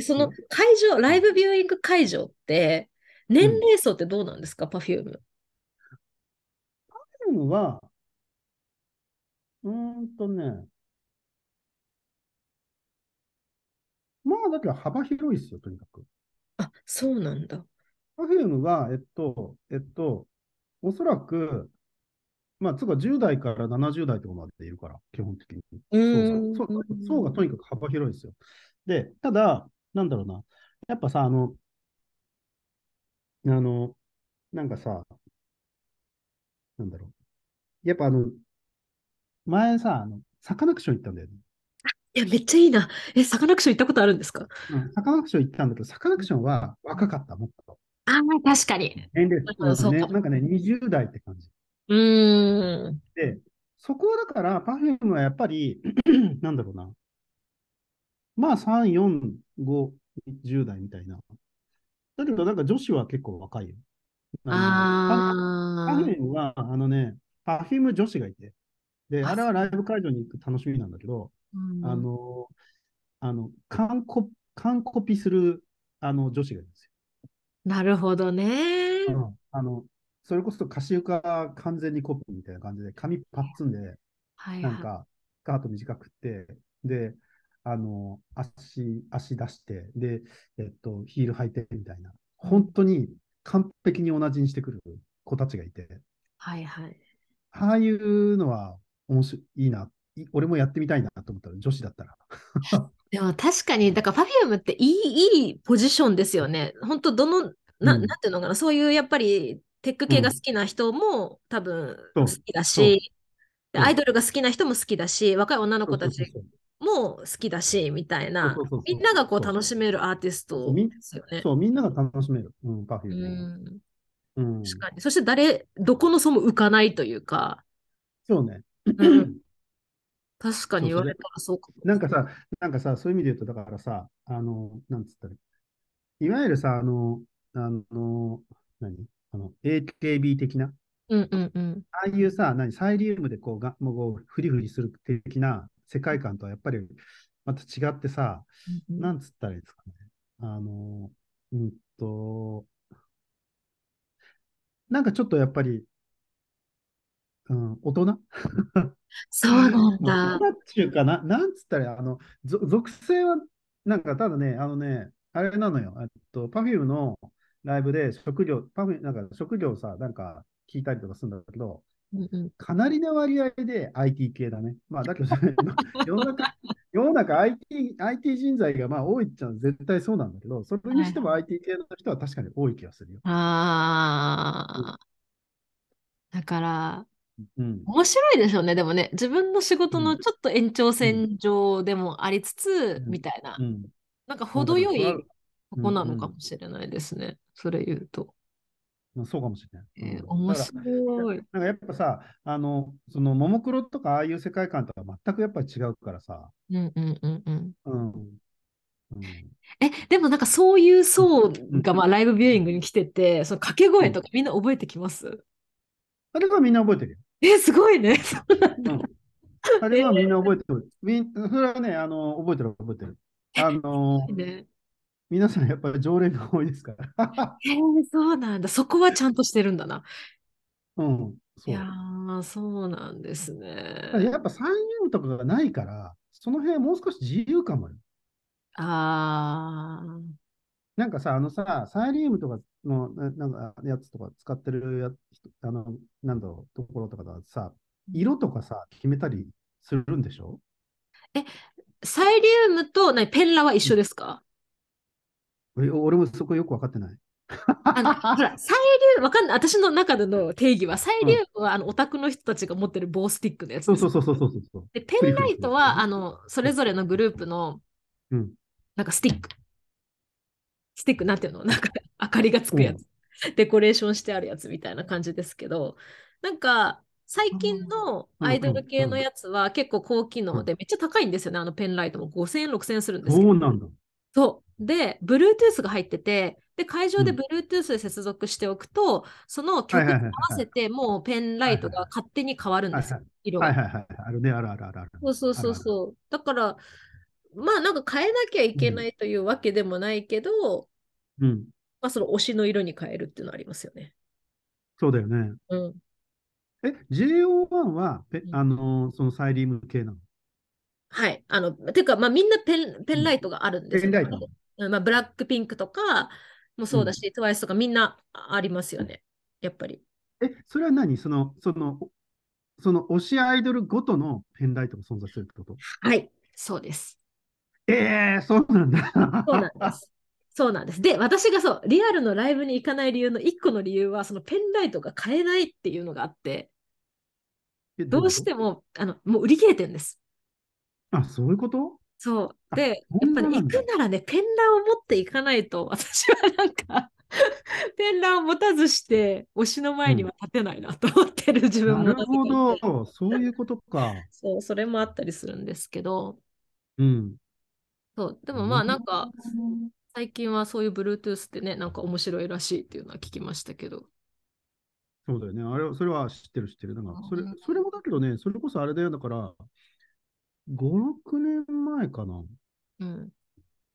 その会場、ライブビューイング会場って、年齢層ってどうなんですか、パフューム。パフュームは、うんとね、まあ、だけど幅広いですよ、とにかく。あ、そうなんだ。パフュームは、えっと、えっと、おそらく、まあ、つか10代から70代とかまでいるから、基本的に。そうそうそう層がとにかく幅広いですよ。で、ただ、なんだろうな、やっぱさ、あの、あの、なんかさ、なんだろう。やっぱあの、前さ、あの、サカナクション行ったんだよね。いや、めっちゃいいな。え、サカナクション行ったことあるんですか？うん、サカナクション行ったんだけど、サカナクションは若かった、もっと。ああ、確かに。年齢、うんね、なんかね、20代って感じ。うん。で、そこはだから、パフュームはやっぱり なんだろうな。まあ、3、4、5、10代みたいな。だけど、なんか女子は結構若いよ。ああ。パフュームは、あのね、パフューム女子がいて。で、あれはライブ会場に行く楽しみなんだけど、あの、あの、完コ完コピするあの女子がいるんですよ。なるほどね。うん、あのそれこそかしゆか完全にコピーみたいな感じで、髪パッツンで、なんか、スカート短くて、で、あの、足、足出して、で、えっと、ヒール履いてみたいな、本当に完璧に同じにしてくる子たちがいて、はいはい。ああいうのは面白いいいな、俺もやってみたいなと思ったら、女子だったら。でも確かに、だから Perfume っていいいいポジションですよね。本当どの、な,、ん、なんていうのかな、そういうやっぱりテック系が好きな人も多分好きだし、アイドルが好きな人も好きだし、若い女の子たちも好きだし、みたいな、みんながこう楽しめるアーティストですよね。そう、みんなが楽しめる、うん、パフューム。うん、確かに。そして誰、どこの層も浮かないというか。そうね。うん、確かに言われたらそうかも。なんかさ、なんかさ、そういう意味で言うと、だからさ、あの、なんつったら、いわゆるさ、あの、あの、何？あの、AKB 的な、うんうんうん、ああいうさ、何、サイリウムでこうが、もうフリフリする的な世界観とはやっぱりまた違ってさ、うんうん、なんつったらいいですかね。あの、うんと、なんかちょっとやっぱり、うん、大人？そうなんだ。大人っていうかな、なんつったら、あの、属性は、なんかただね、あのね、あれなのよ、えっと、Perfume のライブで職業、パフなんか職業さ、なんか聞いたりとかするんだけど、うんうん、かなりの割合で IT 系だね。まあ、だけど、世の中、世の中 IT, IT 人材がまあ多いっちゃ絶対そうなんだけど、それにしても IT 系の人は確かに多い気がするよ。ああ、だから、うん、面白いでしょうね、でもね、自分の仕事のちょっと延長線上でもありつつ、みたいな、なんか程よいここなのかもしれないですね、それ言うと。そうかもしれない。えー、面白い。なんかやっぱさ、あの、その、ももクロとかああいう世界観とは全くやっぱり違うからさ。うんうんうんうん。うん。うん、え、でもなんかそういう層がまあライブビューイングに来てて、その掛け声とかみんな覚えてきます、あれはみんな覚えてるよ。え、すごいね。そうなんだ。あれはみんな覚えてる。みんそれはね、あの、覚えてる覚えてる。あの、ね、皆さんやっぱり常連が多いですから。へ えそうなんだ。そこはちゃんとしてるんだな。うん。いやー、そうなんですね。やっぱサインとかがないから、その辺はもう少し自由かもよ。ああ。なんかさ、あのさ、サイリウムとかのなんかやつとか使ってるやあの、なんだろう、ところとかださ、色とかさ、決めたりするんでしょ？え、サイリウムとペンラは一緒ですか、俺もそこよく分かってない？あのほら、サイリウム、わかんない。私の中での定義は、サイリウムは、あのオタクの人たちが持ってる棒スティックのやつそうそうそうそうそうで、ペンライトは、あの、それぞれのグループの、うん、なんかスティック。スティック、なんていうの？なんか、明かりがつくやつ、うん。デコレーションしてあるやつみたいな感じですけど、なんか、最近のアイドル系のやつは結構高機能でめっちゃ高いんですよね。あのペンライトも5000円、6000円するんですけど。そうなんだ。そう。で、Bluetooth が入ってて、で、会場で Bluetooth で接続しておくと、うん、その曲に合わせて、もうペンライトが勝手に変わるんですよ、色が。はいはいはい。あるね、あるあるある。そうそうそうそう。だから、まあなんか変えなきゃいけないというわけでもないけど、うん。まあその推しの色に変えるっていうのはありますよね。そうだよね。うん。え、JO1 はペ、あのー、そのサイリウム系なの？はい。あの、ていうか、まあみんなペンペンライトがあるんですよ、ね。ペンライトまあ、ブラックピンクとかもそうだし、うん、TWICE とかみんなありますよね。やっぱり。え、それは何？その、その、その推しアイドルごとのペンライトが存在するってこと？はい、そうです。ええー、そうなんだ。そうなんです。そうなんです。で、私がそう、リアルのライブに行かない理由の一個の理由は、そのペンライトが買えないっていうのがあって、どうしても、あの、もう売り切れてるんです。あ、そういうこと？そう。で、やっぱり、行くならね、ペンラを持っていかないと、私はなんか ペンラを持たずして、推しの前には立てないなと思ってる自分も、なるほど、そういうことか。そう、それもあったりするんですけど、うん。そう、でもまあなんか、最近はそういう Bluetooth ってね、なんか面白いらしいっていうのは聞きましたけど。そうだよね。あれ、それは知ってる知ってる。なんかそれ、それもだけどね、それこそあれだよ。だから、5、6年前かな。うん。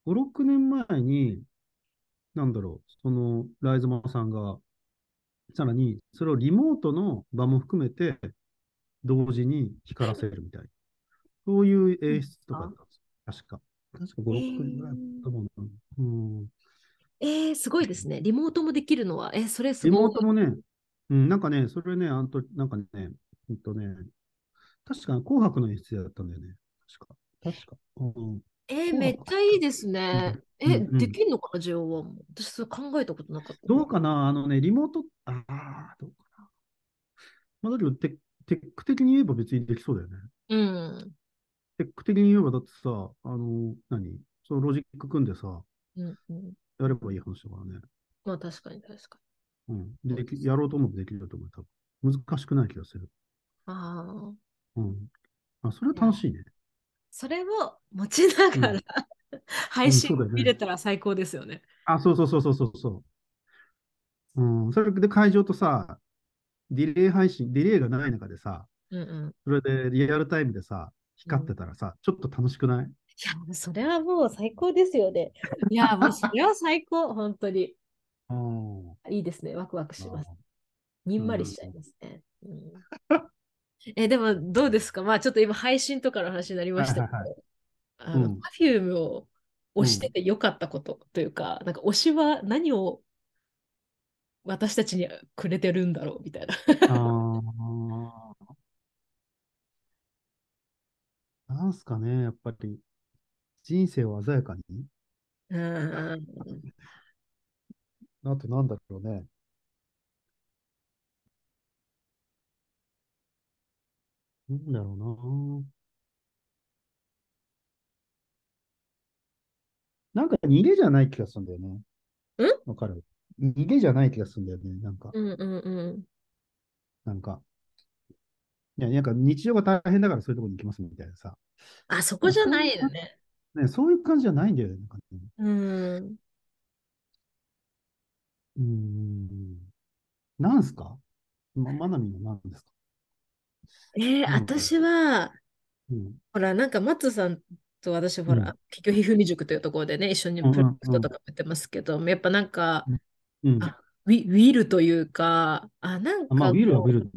5、6年前に、なんだろう、その、ライズマさんが、さらに、それをリモートの場も含めて、同時に光らせるみたいな。そういう演出とかだったんです確か。確か5、6年ぐらいだったもんな。うん。えー、すごいですね。リモートもできるのは、え、それすごい。リモートもね、うん、なんかね、それね、あんと、なんかね、えっとね、確か紅白の演出だったんだよね。確か。確か。うん、えー、めっちゃいいですね。うん、え、うん、できんのかな、JO1 も。私、それ考えたことなかった。どうかな？あのね、リモート、ああ、どうかな。まあ、だけどテ、テック的に言えば別にできそうだよね。うん。テック的に言えば、だってさ、あの、何？そのロジック組んでさ、うんうん、やればいい話だからね。まあ、確かに確かに。うん。できやろうと思ってできると思う。多分難しくない気がする。ああ。うん。あ、それは楽しいね。それを持ちながら、うん、配信見れたら最高ですよね。あ、そうそうそうそうそうそう。うん、それで会場とさ、ディレイ配信、ディレイがない中でさ、うんうん、それでリアルタイムでさ、光ってたらさ、うん、ちょっと楽しくない？いや、それはもう最高ですよね。いや、もうそれは最高、本当に。いいですね、ワクワクします。にんまりしちゃいますね。うん え、でもどうですか？まあちょっと今配信とかの話になりましたけど、はいはいはい、あの、Perfume を推しててよかったことというか、うん、なんか推しは何を私たちにくれてるんだろうみたいな。あなんすかね、やっぱり人生を鮮やかに。うん。あとなんだろうね。なんだろうな。なんか逃げじゃない気がするんだよね。ん？わかる？逃げじゃない気がするんだよね。なんか、うんうんうん。なんか、いや、なんか日常が大変だからそういうところに行きますみたいなさ。あ、そこじゃないよね。ね、そういう感じじゃないんだよね。なんかねうん。うーん。なんすか？ま、まなみの何ですか？えー、私は、うん、ほら、なんか、松さんと私、ほら、結局、ひふみ塾というところでね、一緒にプロジェクトとかやってますけど、やっぱなんか、うん。あウィウィルというか、あ、なんか、まあ、ウィルはウィル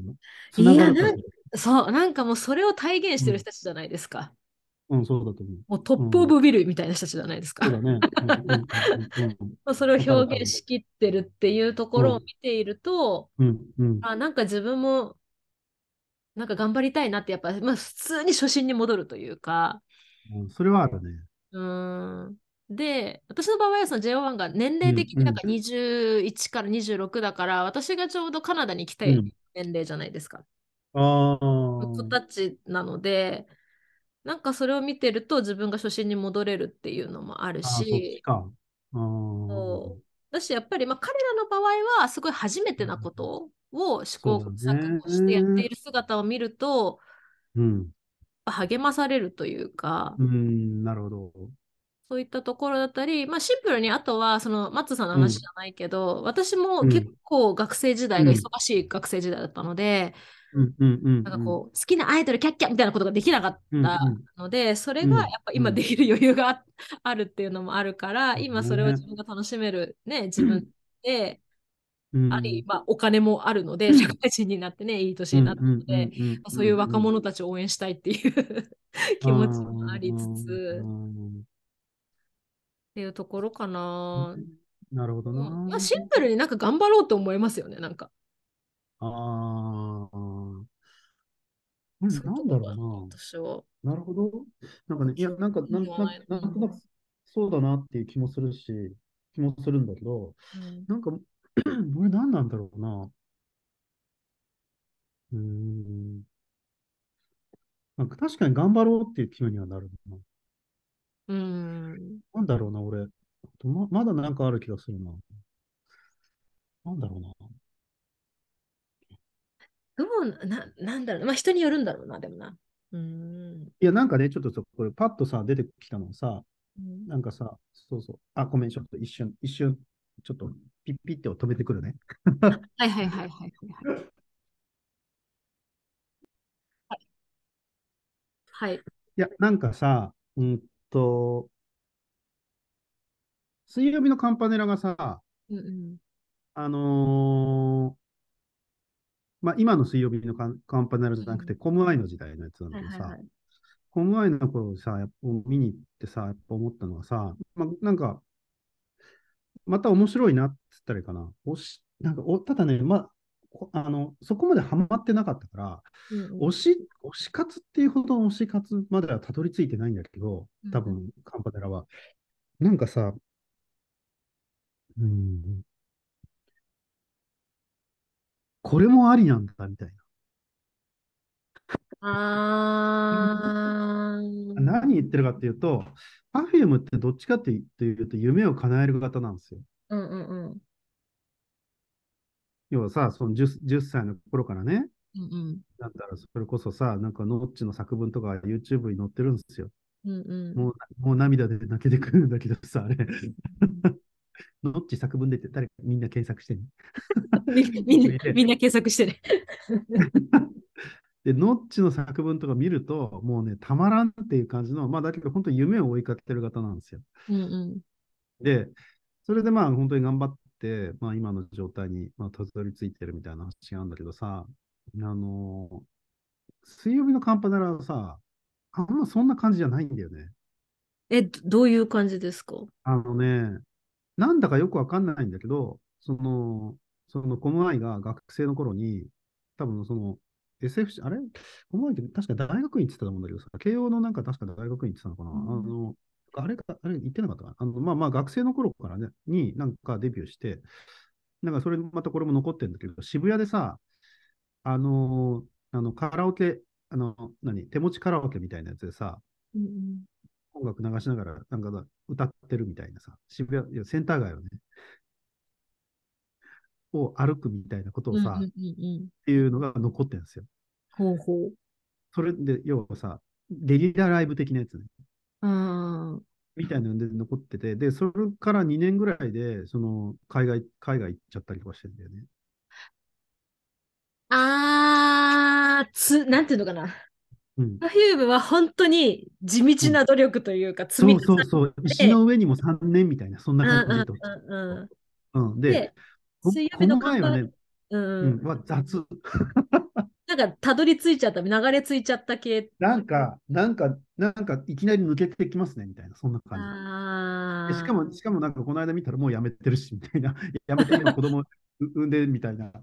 いやなんそう、なんかもうそれを体現してる人たちじゃないですか。うん、そうだと思う。もうトップオブウィルみたいな人たちじゃないですか。そうだね。それを表現しきってるっていうところを見ていると、うん。うん、あなんか自分もなんか頑張りたいなって、やっぱ、まあ、普通に初心に戻るというか。うん、それはあるね。うん。で、私の場合はその JO1 が年齢的になんか21から26だから、うんうん、私がちょうどカナダに来た年齢じゃないですか。うん、ああ。子たちなので、なんかそれを見てると自分が初心に戻れるっていうのもあるし。あそうだし、やっぱりまあ彼らの場合はすごい初めてなことを試行錯誤してやっている姿を見ると、うん、励まされるというか、うん、なるほど。そういったところだったり、まあ、シンプルにあとはそのマッツさんの話じゃないけど、うん、私も結構学生時代が忙しい学生時代だったので、なんかこう好きなアイドルキャッキャみたいなことができなかったので、それがやっぱ今できる余裕があるっていうのもあるから、今それを自分が楽しめるね自分で、あり、まあ、お金もあるので、社会人になってね、いい年になったので、そういう若者たちを応援したいっていう 気持ちもありつつ、っていうところかな。なるほどな、まあ、シンプルになんか頑張ろうと思いますよね、なんか。ああ。なんだろうな。私は。なるほど。なんかね、いや、なんか、なんなんなんとなくそうだなっていう気もするし、気もするんだけど、うん、なんか、俺何なんだろうな。うん。なんか確かに頑張ろうっていう気分にはなるな。うん。なんだろうな、俺。ままだなんかある気がするな。なんだろうな。どうな、なんだろうまあ人によるんだろうな、でもな。うん。いや、なんかね、ちょっとこれパッとさ、出てきたのさ、うん、なんかさ、そうそう。あ、ごめん、ちょっと一瞬、一瞬、ちょっとピッピッてを止めてくるね。はいはいはいはいはい。はい。いや、なんかさ、うんと、水曜日のカンパネラがさ、うんうん、あのー、まあ、今の水曜日のカンカンパネラじゃなくて、コムアイの時代のやつなんだけどさ、はいはいはい、コムアイの頃さ、見に行ってさ、やっぱ思ったのはさ、まあ、なんか、また面白いなって言ったらいいかな。おしなんかおただね、まあ、あのそこまでハマってなかったから、うんうん、推し推し活っていうほどの推し活まではたどり着いてないんだけど、多分、カンパネラは。なんかさ、うん、これもありなんだ、みたいな。あ何言ってるかっていうと、Perfume ってどっちかっていうと夢を叶える型なんですよ。うんうんうん。要はさ、その 10, 10歳の頃からね、うんうん、だったらそれこそさ、なんかノッチの作文とか YouTube に載ってるんですよ。うんうん、もうもう涙で泣けてくるんだけどさ、あれ。ノッチ作文でって誰かみんな検索してね。みんなみんな検索してね。で、ノッチの作文とか見ると、もうね、たまらんっていう感じの、まあ、だけど本当に夢を追いかけてる方なんですよ。うんうん、で、それでまあ、本当に頑張って、まあ、今の状態に、まあ、たどり着いてるみたいな話があるんだけどさ、あの水曜日のカンパネラはさ、あんまそんな感じじゃないんだよね。え、どういう感じですか？あのね、なんだかよくわかんないんだけど、その、そのコムアイが学生の頃に、多分その SF、あれ？コムアイって確か大学院って言ってたと思うんだけどさ、慶応のなんか確か大学院って言ってたのかな、うん、あの、あれか、あれ言ってなかったかな？あの、まあまあ学生の頃からね、になんかデビューして、なんかそれまたこれも残ってるんだけど、渋谷でさ、あのあのカラオケ、あの、何、手持ちカラオケみたいなやつでさ、うん、音楽流しながら、なんか歌ってるみたいなさ、渋谷、いやセンター街をね、を歩くみたいなことをさ、っていうのが残ってるんですよ。ほうほう。それで、要はさ、ゲリラライブ的なやつね。うん。みたいなので残ってて、で、それから2年ぐらいで、その、海外、海外行っちゃったりとかしてるんだよね。あー、つ、なんていうのかな。うん、パフュームは本当に地道な努力というか、積み重ね、そうそうそう、石の上にも3年みたいな、そんな感じと。うん、で、水曜日の前はね、うん、は雑。なん。か、たどり着いちゃった、流れ着いちゃった系。なん。か、なん。か、なん。か、いきなり抜けてきますね、みたいな、そん。な感じ。しかも、しかもなん。か、この間見たらもうやめてるし、みたいな。やめて今子供産ん。で、みたいな。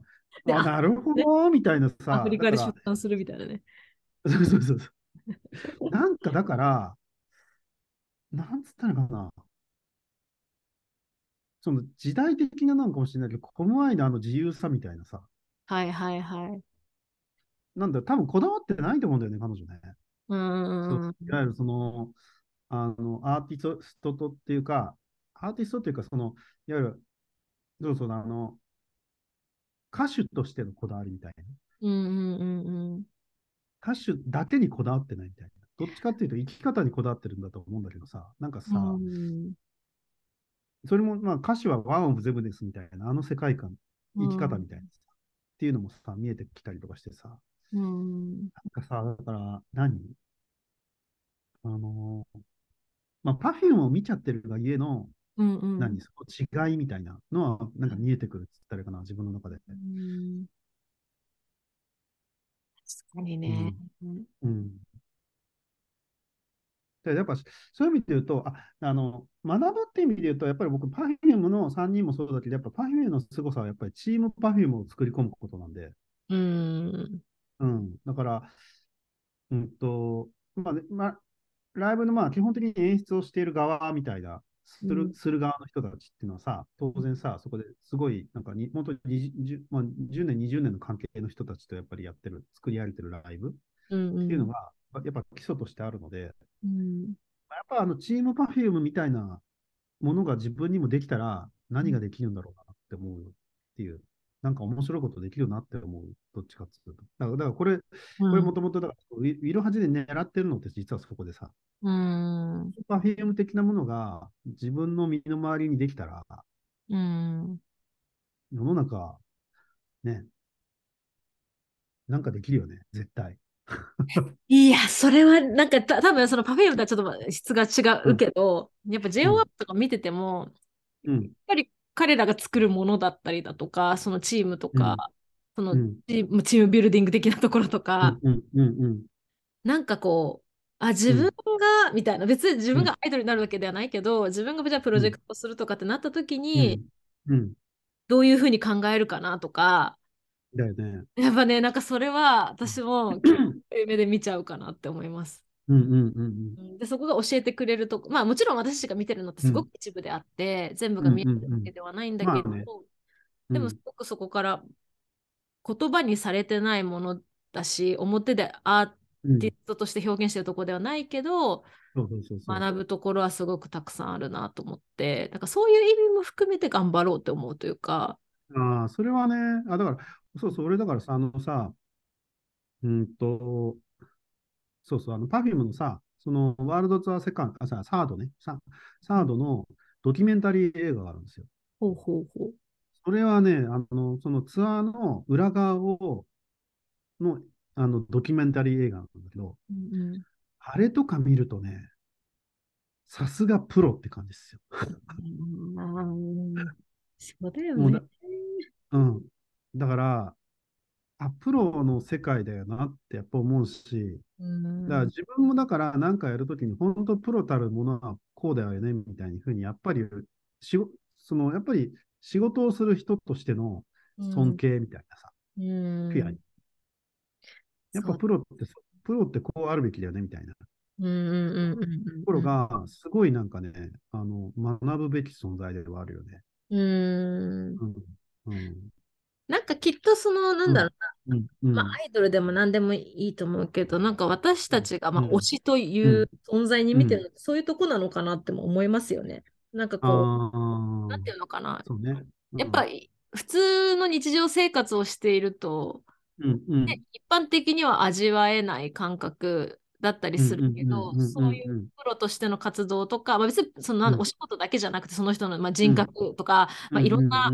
あ、なるほど、みたいなさ。アフリカで出産するみたいなね。そうそうそう。なんかだから、なんつったのかな。その時代的なのかもしれないけど、この間の自由さみたいなさ。はいはいはい。なんだ、多分こだわってないと思うんだよね、彼女ね。うん。いわゆるその、あの、アーティストとっていうか、アーティストっていうか、その、いわゆる、どうぞ、あの、歌手としてのこだわりみたいな。うんうんうんうん。歌手だけにこだわってないみたいな。どっちかっていうと生き方にこだわってるんだと思うんだけどさ、なんかさ、それもまあ歌詞はワンオブゼブですみたいな、あの世界観、生き方みたいなさ、っていうのもさ、見えてきたりとかしてさ、うん、なんかさ、だから何？あのー、まあ、パフュームを見ちゃってるがゆえの、うんうん、何？その違いみたいなのは、なんか見えてくるって言ったらかな、自分の中で。うん、確かにね。うん。うん、でやっぱそういう意味で言うと、ああの学ぶっていう意味で言うと、やっぱり僕、パフュームの3人もそうだけど、やっぱパフュームの凄さはやっぱりチームパフュームを作り込むことなんで。うん。うん。だから、うんと、まあ、まあ、ライブのまあ基本的に演出をしている側みたいな、する,、する側の人たちっていうのはさ、当然さ、そこですごい、なんかに、本当に 10,、まあ、10年、20年の関係の人たちとやっぱりやってる、作り上げてるライブっていうのが、やっぱ基礎としてあるので、うん、やっぱあのチームパフュームみたいなものが自分にもできたら何ができるんだろうなって思うっていう、なんか面白いことできるなって思う、どっちかっていうと。だからだからこれ、これもともと、ウィルハジで狙ってるのって実はそこでさ、うん、パフューム的なものが自分の身の回りにできたら、うん、世の中、ね、なんかできるよね、絶対。いや、それはなんかた多分そのパフェームとはちょっと質が違うけど、うん、やっぱ JO1 とか見てても、うん、やっぱり彼らが作るものだったりだとか、そのチームとか、うん、そのチームチームビルディング的なところとか、なんかこう、あ、自分が、みたいな、別に自分がアイドルになるわけではないけど、自分がじゃあプロジェクトするとかってなった時に、どういうふうに考えるかなとか、だよね。やっぱね、なんかそれは私も 目で見ちゃうかなって思います。うんうんうん、でそこが教えてくれるとまあもちろん私たちが見てるのってすごく一部であって、うん、全部が見えてるわけではないんだけど、まあね。うん、でもすごくそこから言葉にされてないものだし表でアーティストとして表現してるところではないけど、学ぶところはすごくたくさんあるなと思ってだからそういう意味も含めて頑張ろうと思うというか。ああ、それはね、あだからそうそう、俺だからさ、あのさ、うんと、そうそう、あの、パフュームのさ、そのワールドツアーセカンド、あ、さ、サードね、ササードのドキュメンタリー映画があるんですよ。ほうほうほう。それはね、あの、そのツアーの裏側を、の、あの、ドキュメンタリー映画なんだけど、うんうん、あれとか見るとね、さすがプロって感じですよ。うん、そうだよね。うん。だから、あ、プロの世界だよなってやっぱ思うし、うん、だから自分もだから何かやるときに本当プロたるものはこうだよねみたいにふうにやっぱりしそのやっぱり仕事をする人としての尊敬みたいなさ、うん、フィアに。やっぱプロってプロってこうあるべきだよねみたいな。ところが、すごいなんかね、あの、学ぶべき存在ではあるよね。うん。うん。うんなんかきっとその、なんだろうな、うん。うん、まあ、アイドルでも何でもいいと思うけど、なんか私たちが、まあ、推しという存在に見てるのって、そういうとこなのかなっても思いますよね。なんかこう、なんていうのかな。ね、やっぱり、普通の日常生活をしていると、うん。うん、一般的には味わえない感覚だったりするけど、そういうプロとしての活動とか、まあ、別にその、お仕事だけじゃなくて、その人の、まあ、人格とか、まあ、いろん。な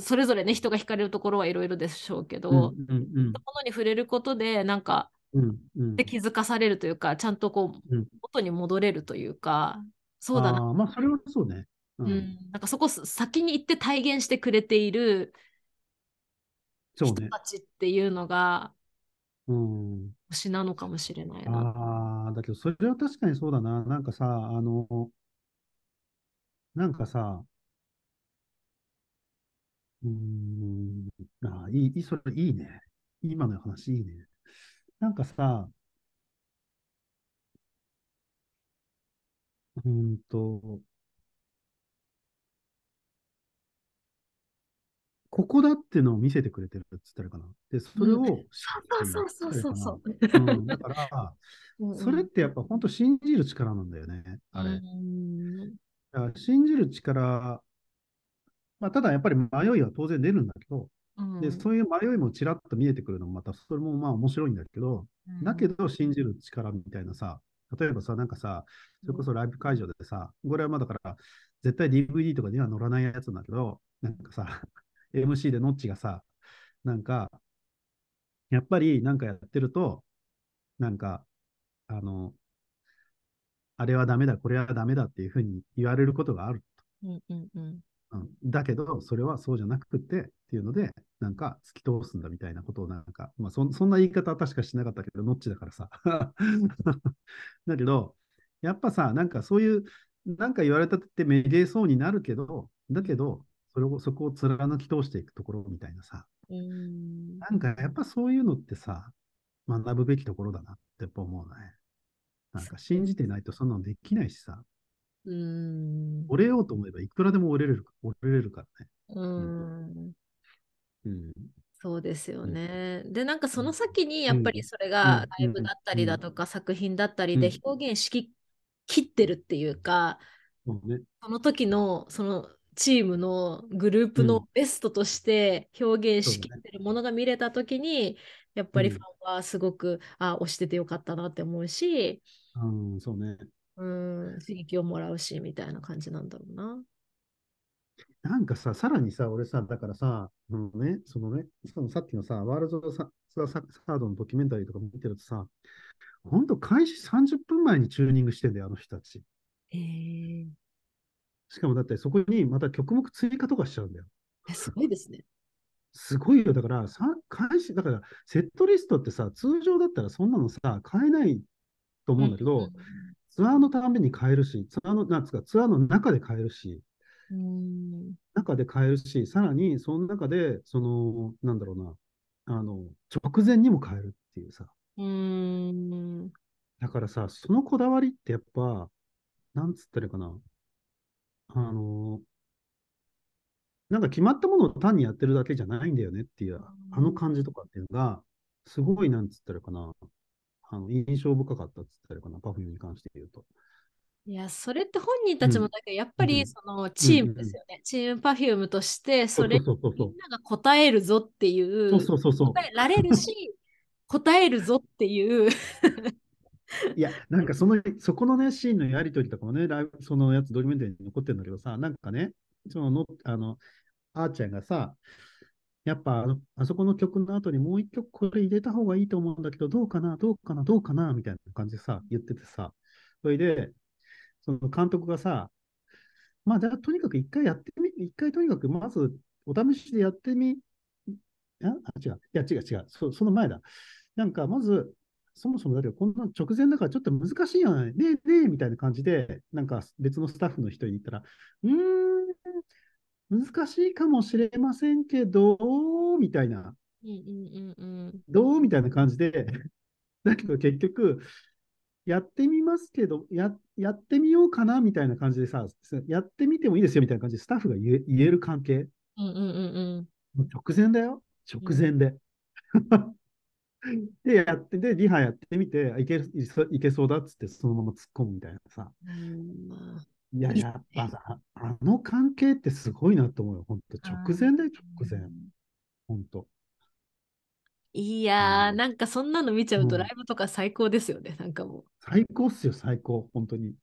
それぞれね人が惹かれるところはいろいろでしょうけど、うんうんうん、ものに触れることでなんか、うんうん、で気づかされるというかちゃんとこう、うん、元に戻れるというかそうだな。まあそれはそうね、うん、うん、なんかそこ先に行って体現してくれている人たちっていうのが、うん、推しなのかもしれないな。ああ、だけどそれは確かにそうだな。なんかさ、あの、なんかさ、うん、あいい、それいいね。今の話いいね。なんかさ、うんと、ここだってのを見せてくれてるって言ったらかな。で、それを、うん、そうそうそうそう。うん、だから、それってやっぱ本当信じる力なんだよね、あれ。だから信じる力まあ、ただやっぱり迷いは当然出るんだけど、で、そういう迷いもちらっと見えてくるのもまた、それもまあ面白いんだけど、だけど信じる力みたいなさ、例えばさ、なんかさ、それこそライブ会場でさ、これはまあだから、絶対 DVD とかには載らないやつなんだけど、なんかさ、MC でノッチがさ、なんか、やっぱりなんかやってると、なんか、あの、あれはダメだ、これはダメだっていうふうに言われることがある。うんうんうんうん、だけど、それはそうじゃなくてっていうので、なんか突き通すんだみたいなことをなんか、まあそ、そんな言い方は確かしなかったけど、ノッチだからさ。だけど、やっぱさ、なんかそういう、なんか言われたってめげそうになるけど、だけど、それをそこを貫き通していくところみたいなさ。うんなんかやっぱそういうのってさ、学ぶべきところだなって思うね。なんか信じてないとそんなのできないしさ。うん。折れようと思えばいくらでも折れれる折れれるからね。うん。うん、そうですよね。で、なんかその先にやっぱりそれがライブだったりだとか作品だったりで表現しき切ってるっていうか、その時のそのチームのグループのベストとして表現しきってるものが見れた時に、やっぱりファンはすごく、あ、押しててよかったなって思うし、うん、そうね。うん、刺激をもらうし、みたいな感じなんだろうな。なんかさ、さらにさ、俺さ、だからさ、うん、ね、そのね、しかもさっきのさ、ワールドササードのドキュメンタリーとか見てるとさ、本当開始30分前にチューニングしてんだよ、あの人たち。えー、しかもだってそこにまた曲目追加とかしちゃうんだよ。えすごいですね。すごいよ。だから、さ開始、だから、セットリストってさ、通常だったらそんなのさ、変えないと思うんだけど、うん、ツアーのために変えるし、ツアーの、なんか、ツアーの中で変えるし、うん、中で変えるし、さらにその中で、その、なんだろうな、あの、直前にも変えるっていうさ。うんだからさ、そのこだわりってやっぱ、なんつったらいいかな。あの、なんか決まったものを単にやってるだけじゃないんだよねっていう、あの感じとかっていうのが、すごい、なんつったらいいかな。あの印象深かったっつったらかな、 Perfume に関して言うと。いや、それって本人たちもだけど、やっぱりそのチームですよね。チーム Perfume として、それみんなが答えるぞっていう、答えられるし、答えるぞっていう。いや、なんかその、そこのね、シーンのやりとりとかもね、ライブそのやつドキュメンタリーに残ってるんだけどさ、なんかね、そのの、あの、あーちゃんがさ、やっぱあそこの曲の後にもう一曲これ入れた方がいいと思うんだけど、どうかな、どうかな、どうかな、みたいな感じでさ、言っててさ、それで、その監督がさ、まあ、じゃあとにかく一回やってみ、一回とにかくまずお試しでやってみ、あ、違う、いや違う違う、そその前だ。なんかまず、そもそもだけど、こんな直前だからちょっと難しいよね、ねえねえみたいな感じで、なんか別のスタッフの人に言ったら、うーん、難しいかもしれませんけど、みたいな、どうみたいな感じで、だけど結局、やってみますけど、ややってみようかなみたいな感じでさ、やってみてもいいですよみたいな感じでスタッフが言える関係。うんうんうんうん、直前だよ、直前で。で、やって、で、リハやってみて、いけいけそうだっつって、そのまま突っ込むみたいなさ。いや、やっぱさ、あの関係ってすごいなと思うよ、本当直前だよ、直前。本当。いやー、うん、なんかそんなの見ちゃうとライブとか最高ですよね、うん、なんかもう。最高っすよ、最高、本当に。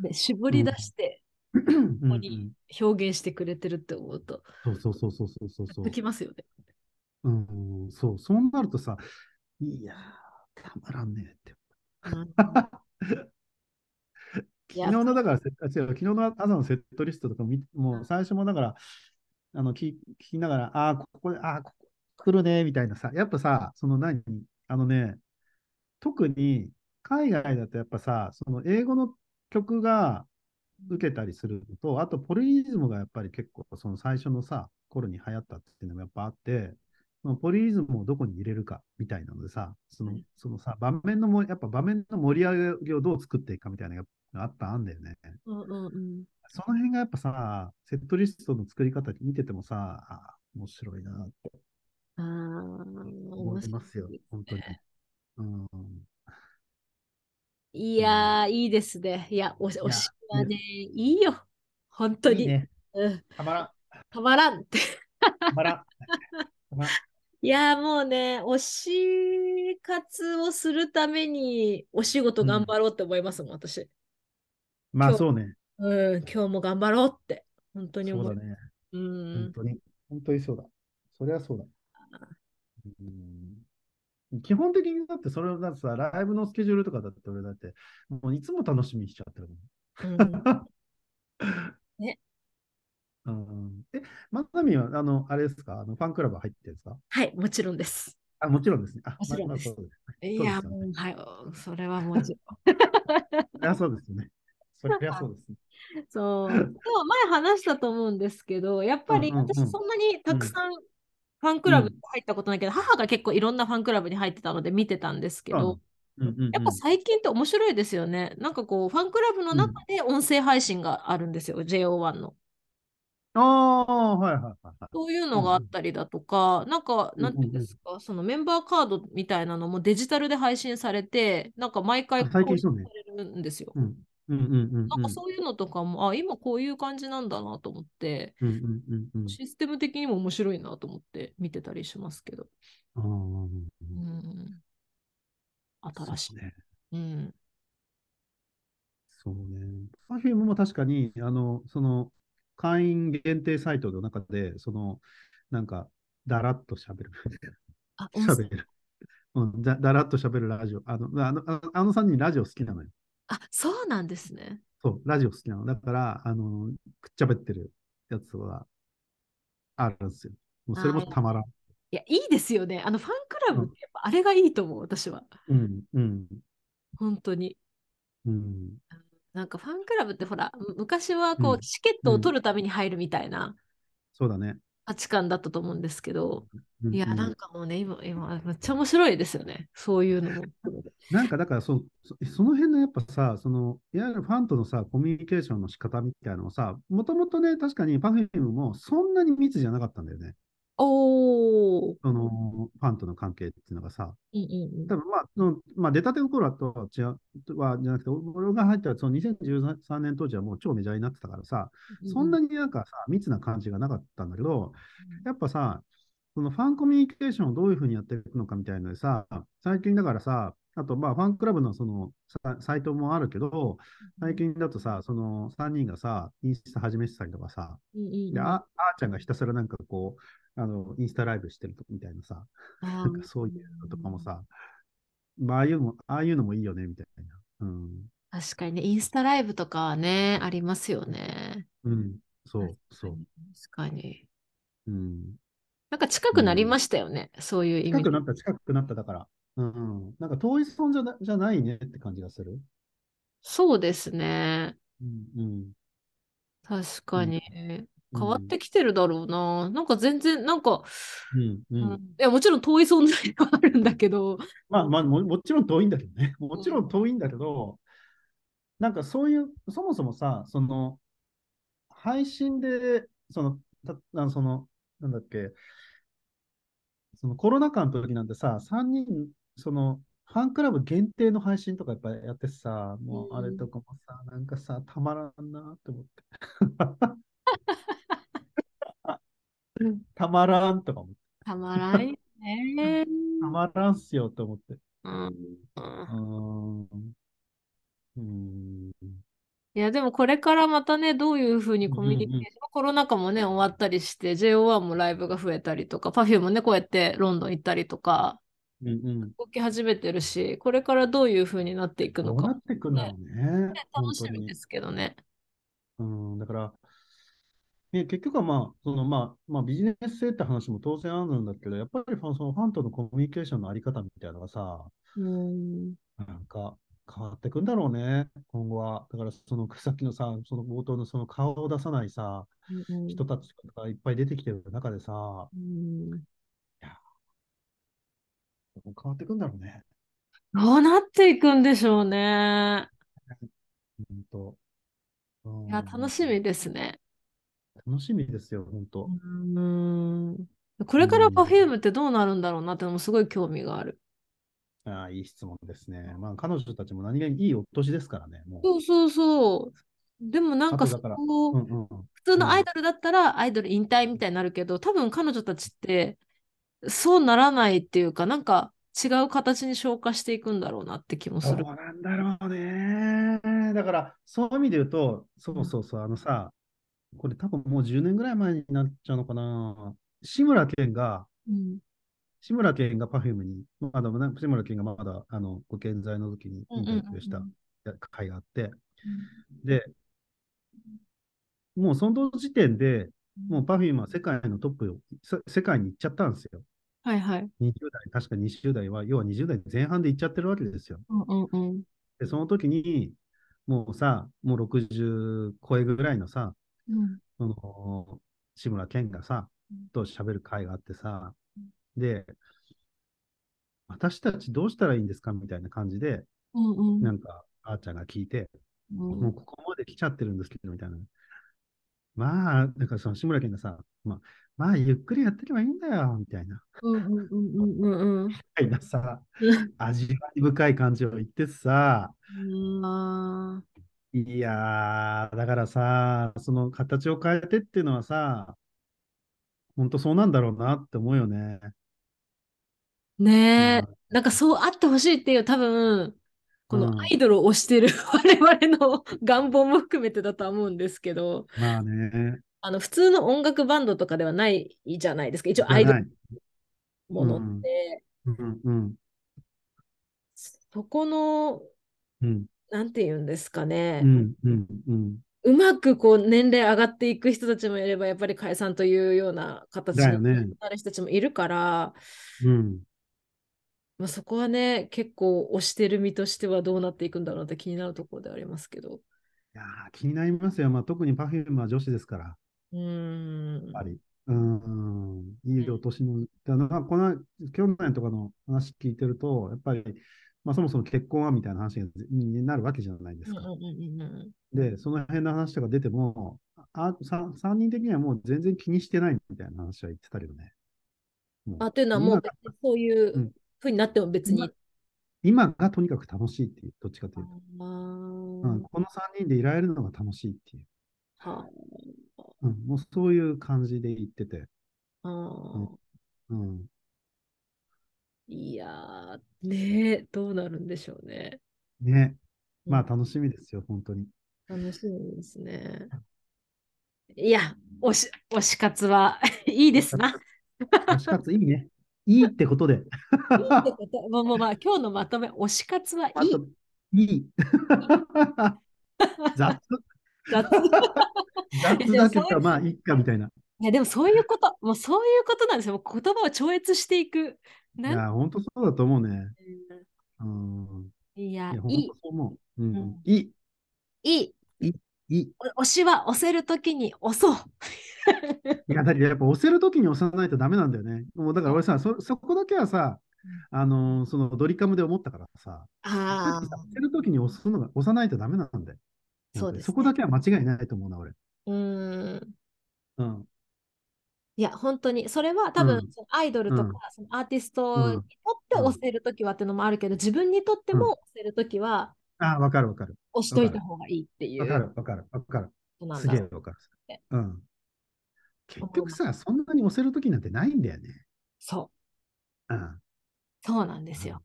で、絞り出して、ここに表現してくれてるって思うと。そうそうそうそうそうそう。きますよね。うん、そう、そうなるとさ、いやー、たまらんねって。昨日のだから、違う、昨日の朝のセットリストとか見もう最初もだから、あの聞聞きながら、ああ、ここで、ああ、ここ来るね、みたいなさ、やっぱさ、その何、あのね、特に海外だとやっぱさ、その英語の曲が受けたりするのと、あとポリリズムがやっぱり結構その最初のさ、頃に流行ったっていうのもやっぱあって、そのポリリズムをどこに入れるかみたいなのでさ、そのそのさ、場面のも、やっぱ場面の盛り上げをどう作っていくかみたいなのがあったんだよね。うんうんうん、その辺がやっぱさ、セットリストの作り方見ててもさ、あ面白いなって。あ思いますよ、本当に。うん、いやー、いいですね。いや、お推しはね、いいよ。本当に。いいね、うん、たまらん。たまらん。たまらん。た いやもうね、推し活をするためにお仕事頑張ろうって思いますもん、うん、私。まあそうね。うん、今日も頑張ろうって、本当に思う。そうだね。うん。本当に、本当にそうだ。それはそうだ。うん、基本的にだってそれだってさ、ライブのスケジュールとかだって俺だって、もういつも楽しみにしちゃってるもん。うん、ね。うん、え、まさみは、あの、あれですか？あの、ファンクラブ入ってるんですか？はい、もちろんです。あ、もちろんですね。あ、もちろんです。まあ、そうですね、いや、もう、はい、それはもちろん。あ、そうですよね。そりゃそうですね。そう。でも前話したと思うんですけど、やっぱり私そんなにたくさんファンクラブに入ったことないけど、うん、母が結構いろんなファンクラブに入ってたので見てたんですけど、うんうんうん、やっぱ最近って面白いですよね。なんかこう、ファンクラブの中で音声配信があるんですよ、JO1 の。ああ、はいはいはい。そういうのがあったりだとか、なんか、なんていうんですか、そのメンバーカードみたいなのもデジタルで配信されて、なんか毎回更新されるんですよ。うんうんうんうん、なんかそういうのとかも、あ、今こういう感じなんだなと思って、うんうんうんうん、システム的にも面白いなと思って見てたりしますけど。うん、新しい。ね、うん。そうね。Perfume も確かに、あの、その、会員限定サイトの中で、その、なんか、だらっと喋る。喋る。うん、だだらっと喋るラジオ。あの、あの、あの3人ラジオ好きなのよ。あ、そうなんですね。そう、ラジオ好きなの。だから、あの、くっちゃべってるやつはあるんですよ。もうそれもたまらん。いや、いいですよね。あの、ファンクラブってやっぱあれがいいと思う、私は。うん、うん。本当に。うん。なんかファンクラブってほら、昔はこう、チケットを取るために入るみたいな。そうだね。価値観だったと思うんですけど、うんうん、いや、なんかもうね、今、今、めっちゃ面白いですよね。そういうのも。なんか、だからそ、その辺のやっぱさ、その、いわゆるファンとのさ、コミュニケーションの仕方みたいなのをさ、もともとね、確かにパフュームもそんなに密じゃなかったんだよね。おそのファンとの関係っていうのがさ、うんうんうん、多分まあ、のまあ、出たての頃とは違うはじゃなくて、俺が入ったその2013年当時はもう超メジャーになってたからさ、うんうん、そんなになんかさ、密な感じがなかったんだけど、やっぱさ、そのファンコミュニケーションをどういうふうにやっていくのかみたいなのでさ、最近だからさ、あと、まあ、ファンクラブのそのサイトもあるけど、最近だとさ、その3人がさ、インスタ始めてたりとかさ、うんうん、でああーちゃんがひたすらなんかこう、あの、インスタライブしてるみたいなさ、なんかそういうのとかもさ、まあ、ああいうのああいうのもいいよね、みたいな。うん。確かにね、インスタライブとかね、ありますよね。うん、そうそう。確かに。うん。なんか近くなりましたよね、うん、そういう意味。近くなった、近くなっただから。うん、うん。なんか遠い存じゃじゃないねって感じがする。そうですね。うん、うん。確かに。うん変わってきてるだろうな。うん、なんか全然、なんか、うんうん、いや、もちろん遠い存在はあるんだけど。まあまあも、もちろん遠いんだけどね。もちろん遠いんだけど、うん、なんかそういう、そもそもさ、その、配信で、その、たあその、なんだっけ、そのコロナ禍の時なんてさ、3人、その、ファンクラブ限定の配信とかやっぱりやってさ、もうあれとかもさ、うん、なんかさ、たまらんなって思って。たまらんとか思って。たまらんね。たまらんすよと思って。うん。うん。いや、でもこれからまたね、どういうふうにコミュニケーション、うんうん、コロナ禍もね、終わったりして、JO1 もライブが増えたりとか、Perfume もね、こうやってロンドン行ったりとか、うんうん、動き始めてるし、これからどういうふうになっていくのか、ね、どうなっていくんだろうね。楽しみですけどね。うん、だから、ね、結局はまあ、そのまあ、まあ、ビジネス性って話も当然あるんだけど、やっぱりそのファンとのコミュニケーションのあり方みたいなのがさ、うん、なんか変わっていくんだろうね、今後は。だからそのさっきのさ、その冒頭のその顔を出さないさ、うん、人たちがいっぱい出てきてる中でさ、うん、いや、変わっていくんだろうね。どうなっていくんでしょうね。本当。いや、楽しみですね。楽しみですよ、本当。うん。これから Perfume ってどうなるんだろうなってのもすごい興味がある。ああ、いい質問ですね。まあ、彼女たちも何気にいいお年ですからね。もうそうそうそう。でもなんかそこ、うんうん、普通のアイドルだったらアイドル引退みたいになるけど、多分彼女たちってそうならないっていうか、なんか違う形に消化していくんだろうなって気もする。そうなんだろうね。だから、そういう意味で言うと、そうそうそう、あのさ、これ多分もう10年ぐらい前になっちゃうのかな。志村けんが、うん、志村けんが Perfume に、まだ、志村けんがまだあのご健在の時にインタビューした回があって、で、もうその時点で、もう Perfume は世界のトップを、世界に行っちゃったんですよ。はいはい。20代、確か20代は、要は20代前半で行っちゃってるわけですよ。うんうんうん、で、その時に、もうさ、もう60超えぐらいのさ、うん、その志村けんがさ、と喋る会があってさ、で、私たちどうしたらいいんですかみたいな感じで、うんうん、なんか、あーちゃんが聞いて、うん、もうここまで来ちゃってるんですけど、みたいな。まあ、だからその志村けんがさ、まあ、まあ、ゆっくりやってればいいんだよ、みたいな。うんうんうんうんうん。みたいなさ、味わい深い感じを言ってさ、いやー、だからさ、その形を変えてっていうのはさ、本当そうなんだろうなって思うよね。ねえ、なんかそうあってほしいっていう多分、このアイドルを推してる 我々の願望も含めてだとは思うんですけど、まあね。あの普通の音楽バンドとかではないじゃないですか。一応アイドルものって。うんうんうん、そこの、うん、なんて言うんですかね。うんうんうんうまくこう年齢上がっていく人たちもいれば、やっぱり解散というような形になる人たちもいるから、ね、うんまあ、そこはね、結構推してる身としてはどうなっていくんだろうって気になるところではありますけど。いや気になりますよ。まあ、特に Perfume は女子ですから。うん。やっぱり。うん、いいお年の、だなこの去年とかの話聞いてると、やっぱり、まあ、そもそも結婚はみたいな話になるわけじゃないですか。で、その辺の話とか出ても、あ 3, 3人的にはもう全然気にしてないみたいな話は言ってたけどね。あというのはもうそういうふうになっても別に。今がとにかく楽しいっていう、どっちかというと。うん、この3人でいられるのが楽しいっていう。はあうん、もうそういう感じで言ってて。うん、うん、いやー、ねどうなるんでしょうね。ねまあ楽しみですよ、本当に。楽しみですね。いや、推し、推し活は いいですな。推し活いいね。いいってことで。いいってこと。もうもうまあ、今日のまとめ、推し活はいい。いい。雑。雑。雑だけど、まあ、いいかみたいな。いや、でもそういうこと、もうそういうことなんですよ。言葉を超越していく。いや、本当そうだと思うね。うん。いや、いい。うん。いい。いい。いい。推しは押せるときに押そう。いや、だけどやっぱ押せるときに押さないとダメなんだよね。もうだから俺さ、そそこだけはさ、あのー、そのドリカムで思ったからさ、あ押せるときに押すのが押さないとダメなんだよ。そうです、ね、そこだけは間違いないと思うな、俺。うん。うん。いや、本当に、それは多分、うん、そのアイドルとか、うん、そのアーティストにとって押せるときはっていうのもあるけど、自分にとっても押せるときは、ああ、わかるわかる。押しといた方がいいっていう。わかるわかるわかる。すげえわかる。うん。結局さ、そんなに押せるときなんてないんだよね。そう。うん。そうなんですよ。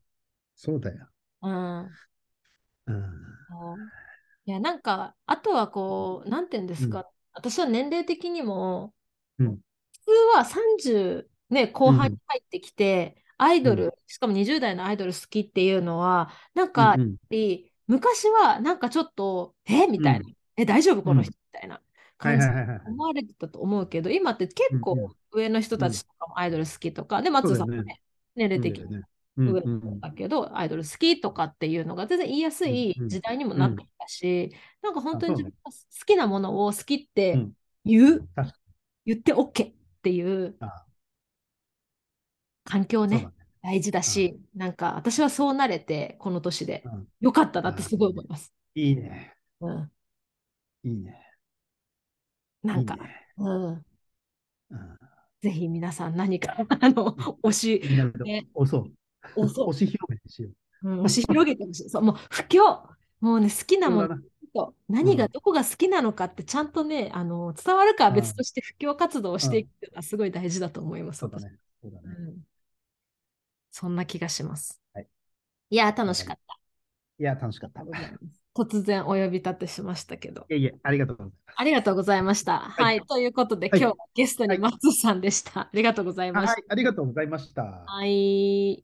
そうだよ。うん。うん。いや、なんか、あとはこう、なんていうんですか、うん、私は年齢的にも、うん、普通は30、ね、後半に入ってきて、うん、アイドル、しかも20代のアイドル好きっていうのは、なんか、やっぱり、昔はなんかちょっと、え？みたいな、え、大丈夫？この人？みたいな。感じ思われてたと思うけど、今って結構上の人たちとかもアイドル好きとか、で、松さんもね、年齢的に上だけど、アイドル好きとかっていうのが全然言いやすい時代にもなってきたし、なんか本当に自分が好きなものを好きって言う、言って OK っていう環境ね、大事だし、なんか私はそうなれて、この年で、よかったなってすごい思います。いいね。うん。いいね。なんか、うん。ぜひ皆さん何か、あの、推し、ね、押そう。押そう。押し広げてしよう。うし広げてほしい。そう、もう、不況。もうね、好きなもの。何がどこが好きなのかってちゃんとね、あの伝わるかは別として布教活動をしていくのはすごい大事だと思います。そうだね。そうだね。うん、そんな気がします。はい、いや、楽しかった。いや、楽しかった。突然お呼び立てしましたけど。いえいえ、ありがとうございます。ありがとうございました。はい、はい、ということで、はい、今日はゲストに松さんでした。ありがとうございました。はい、ありがとうございました。はい。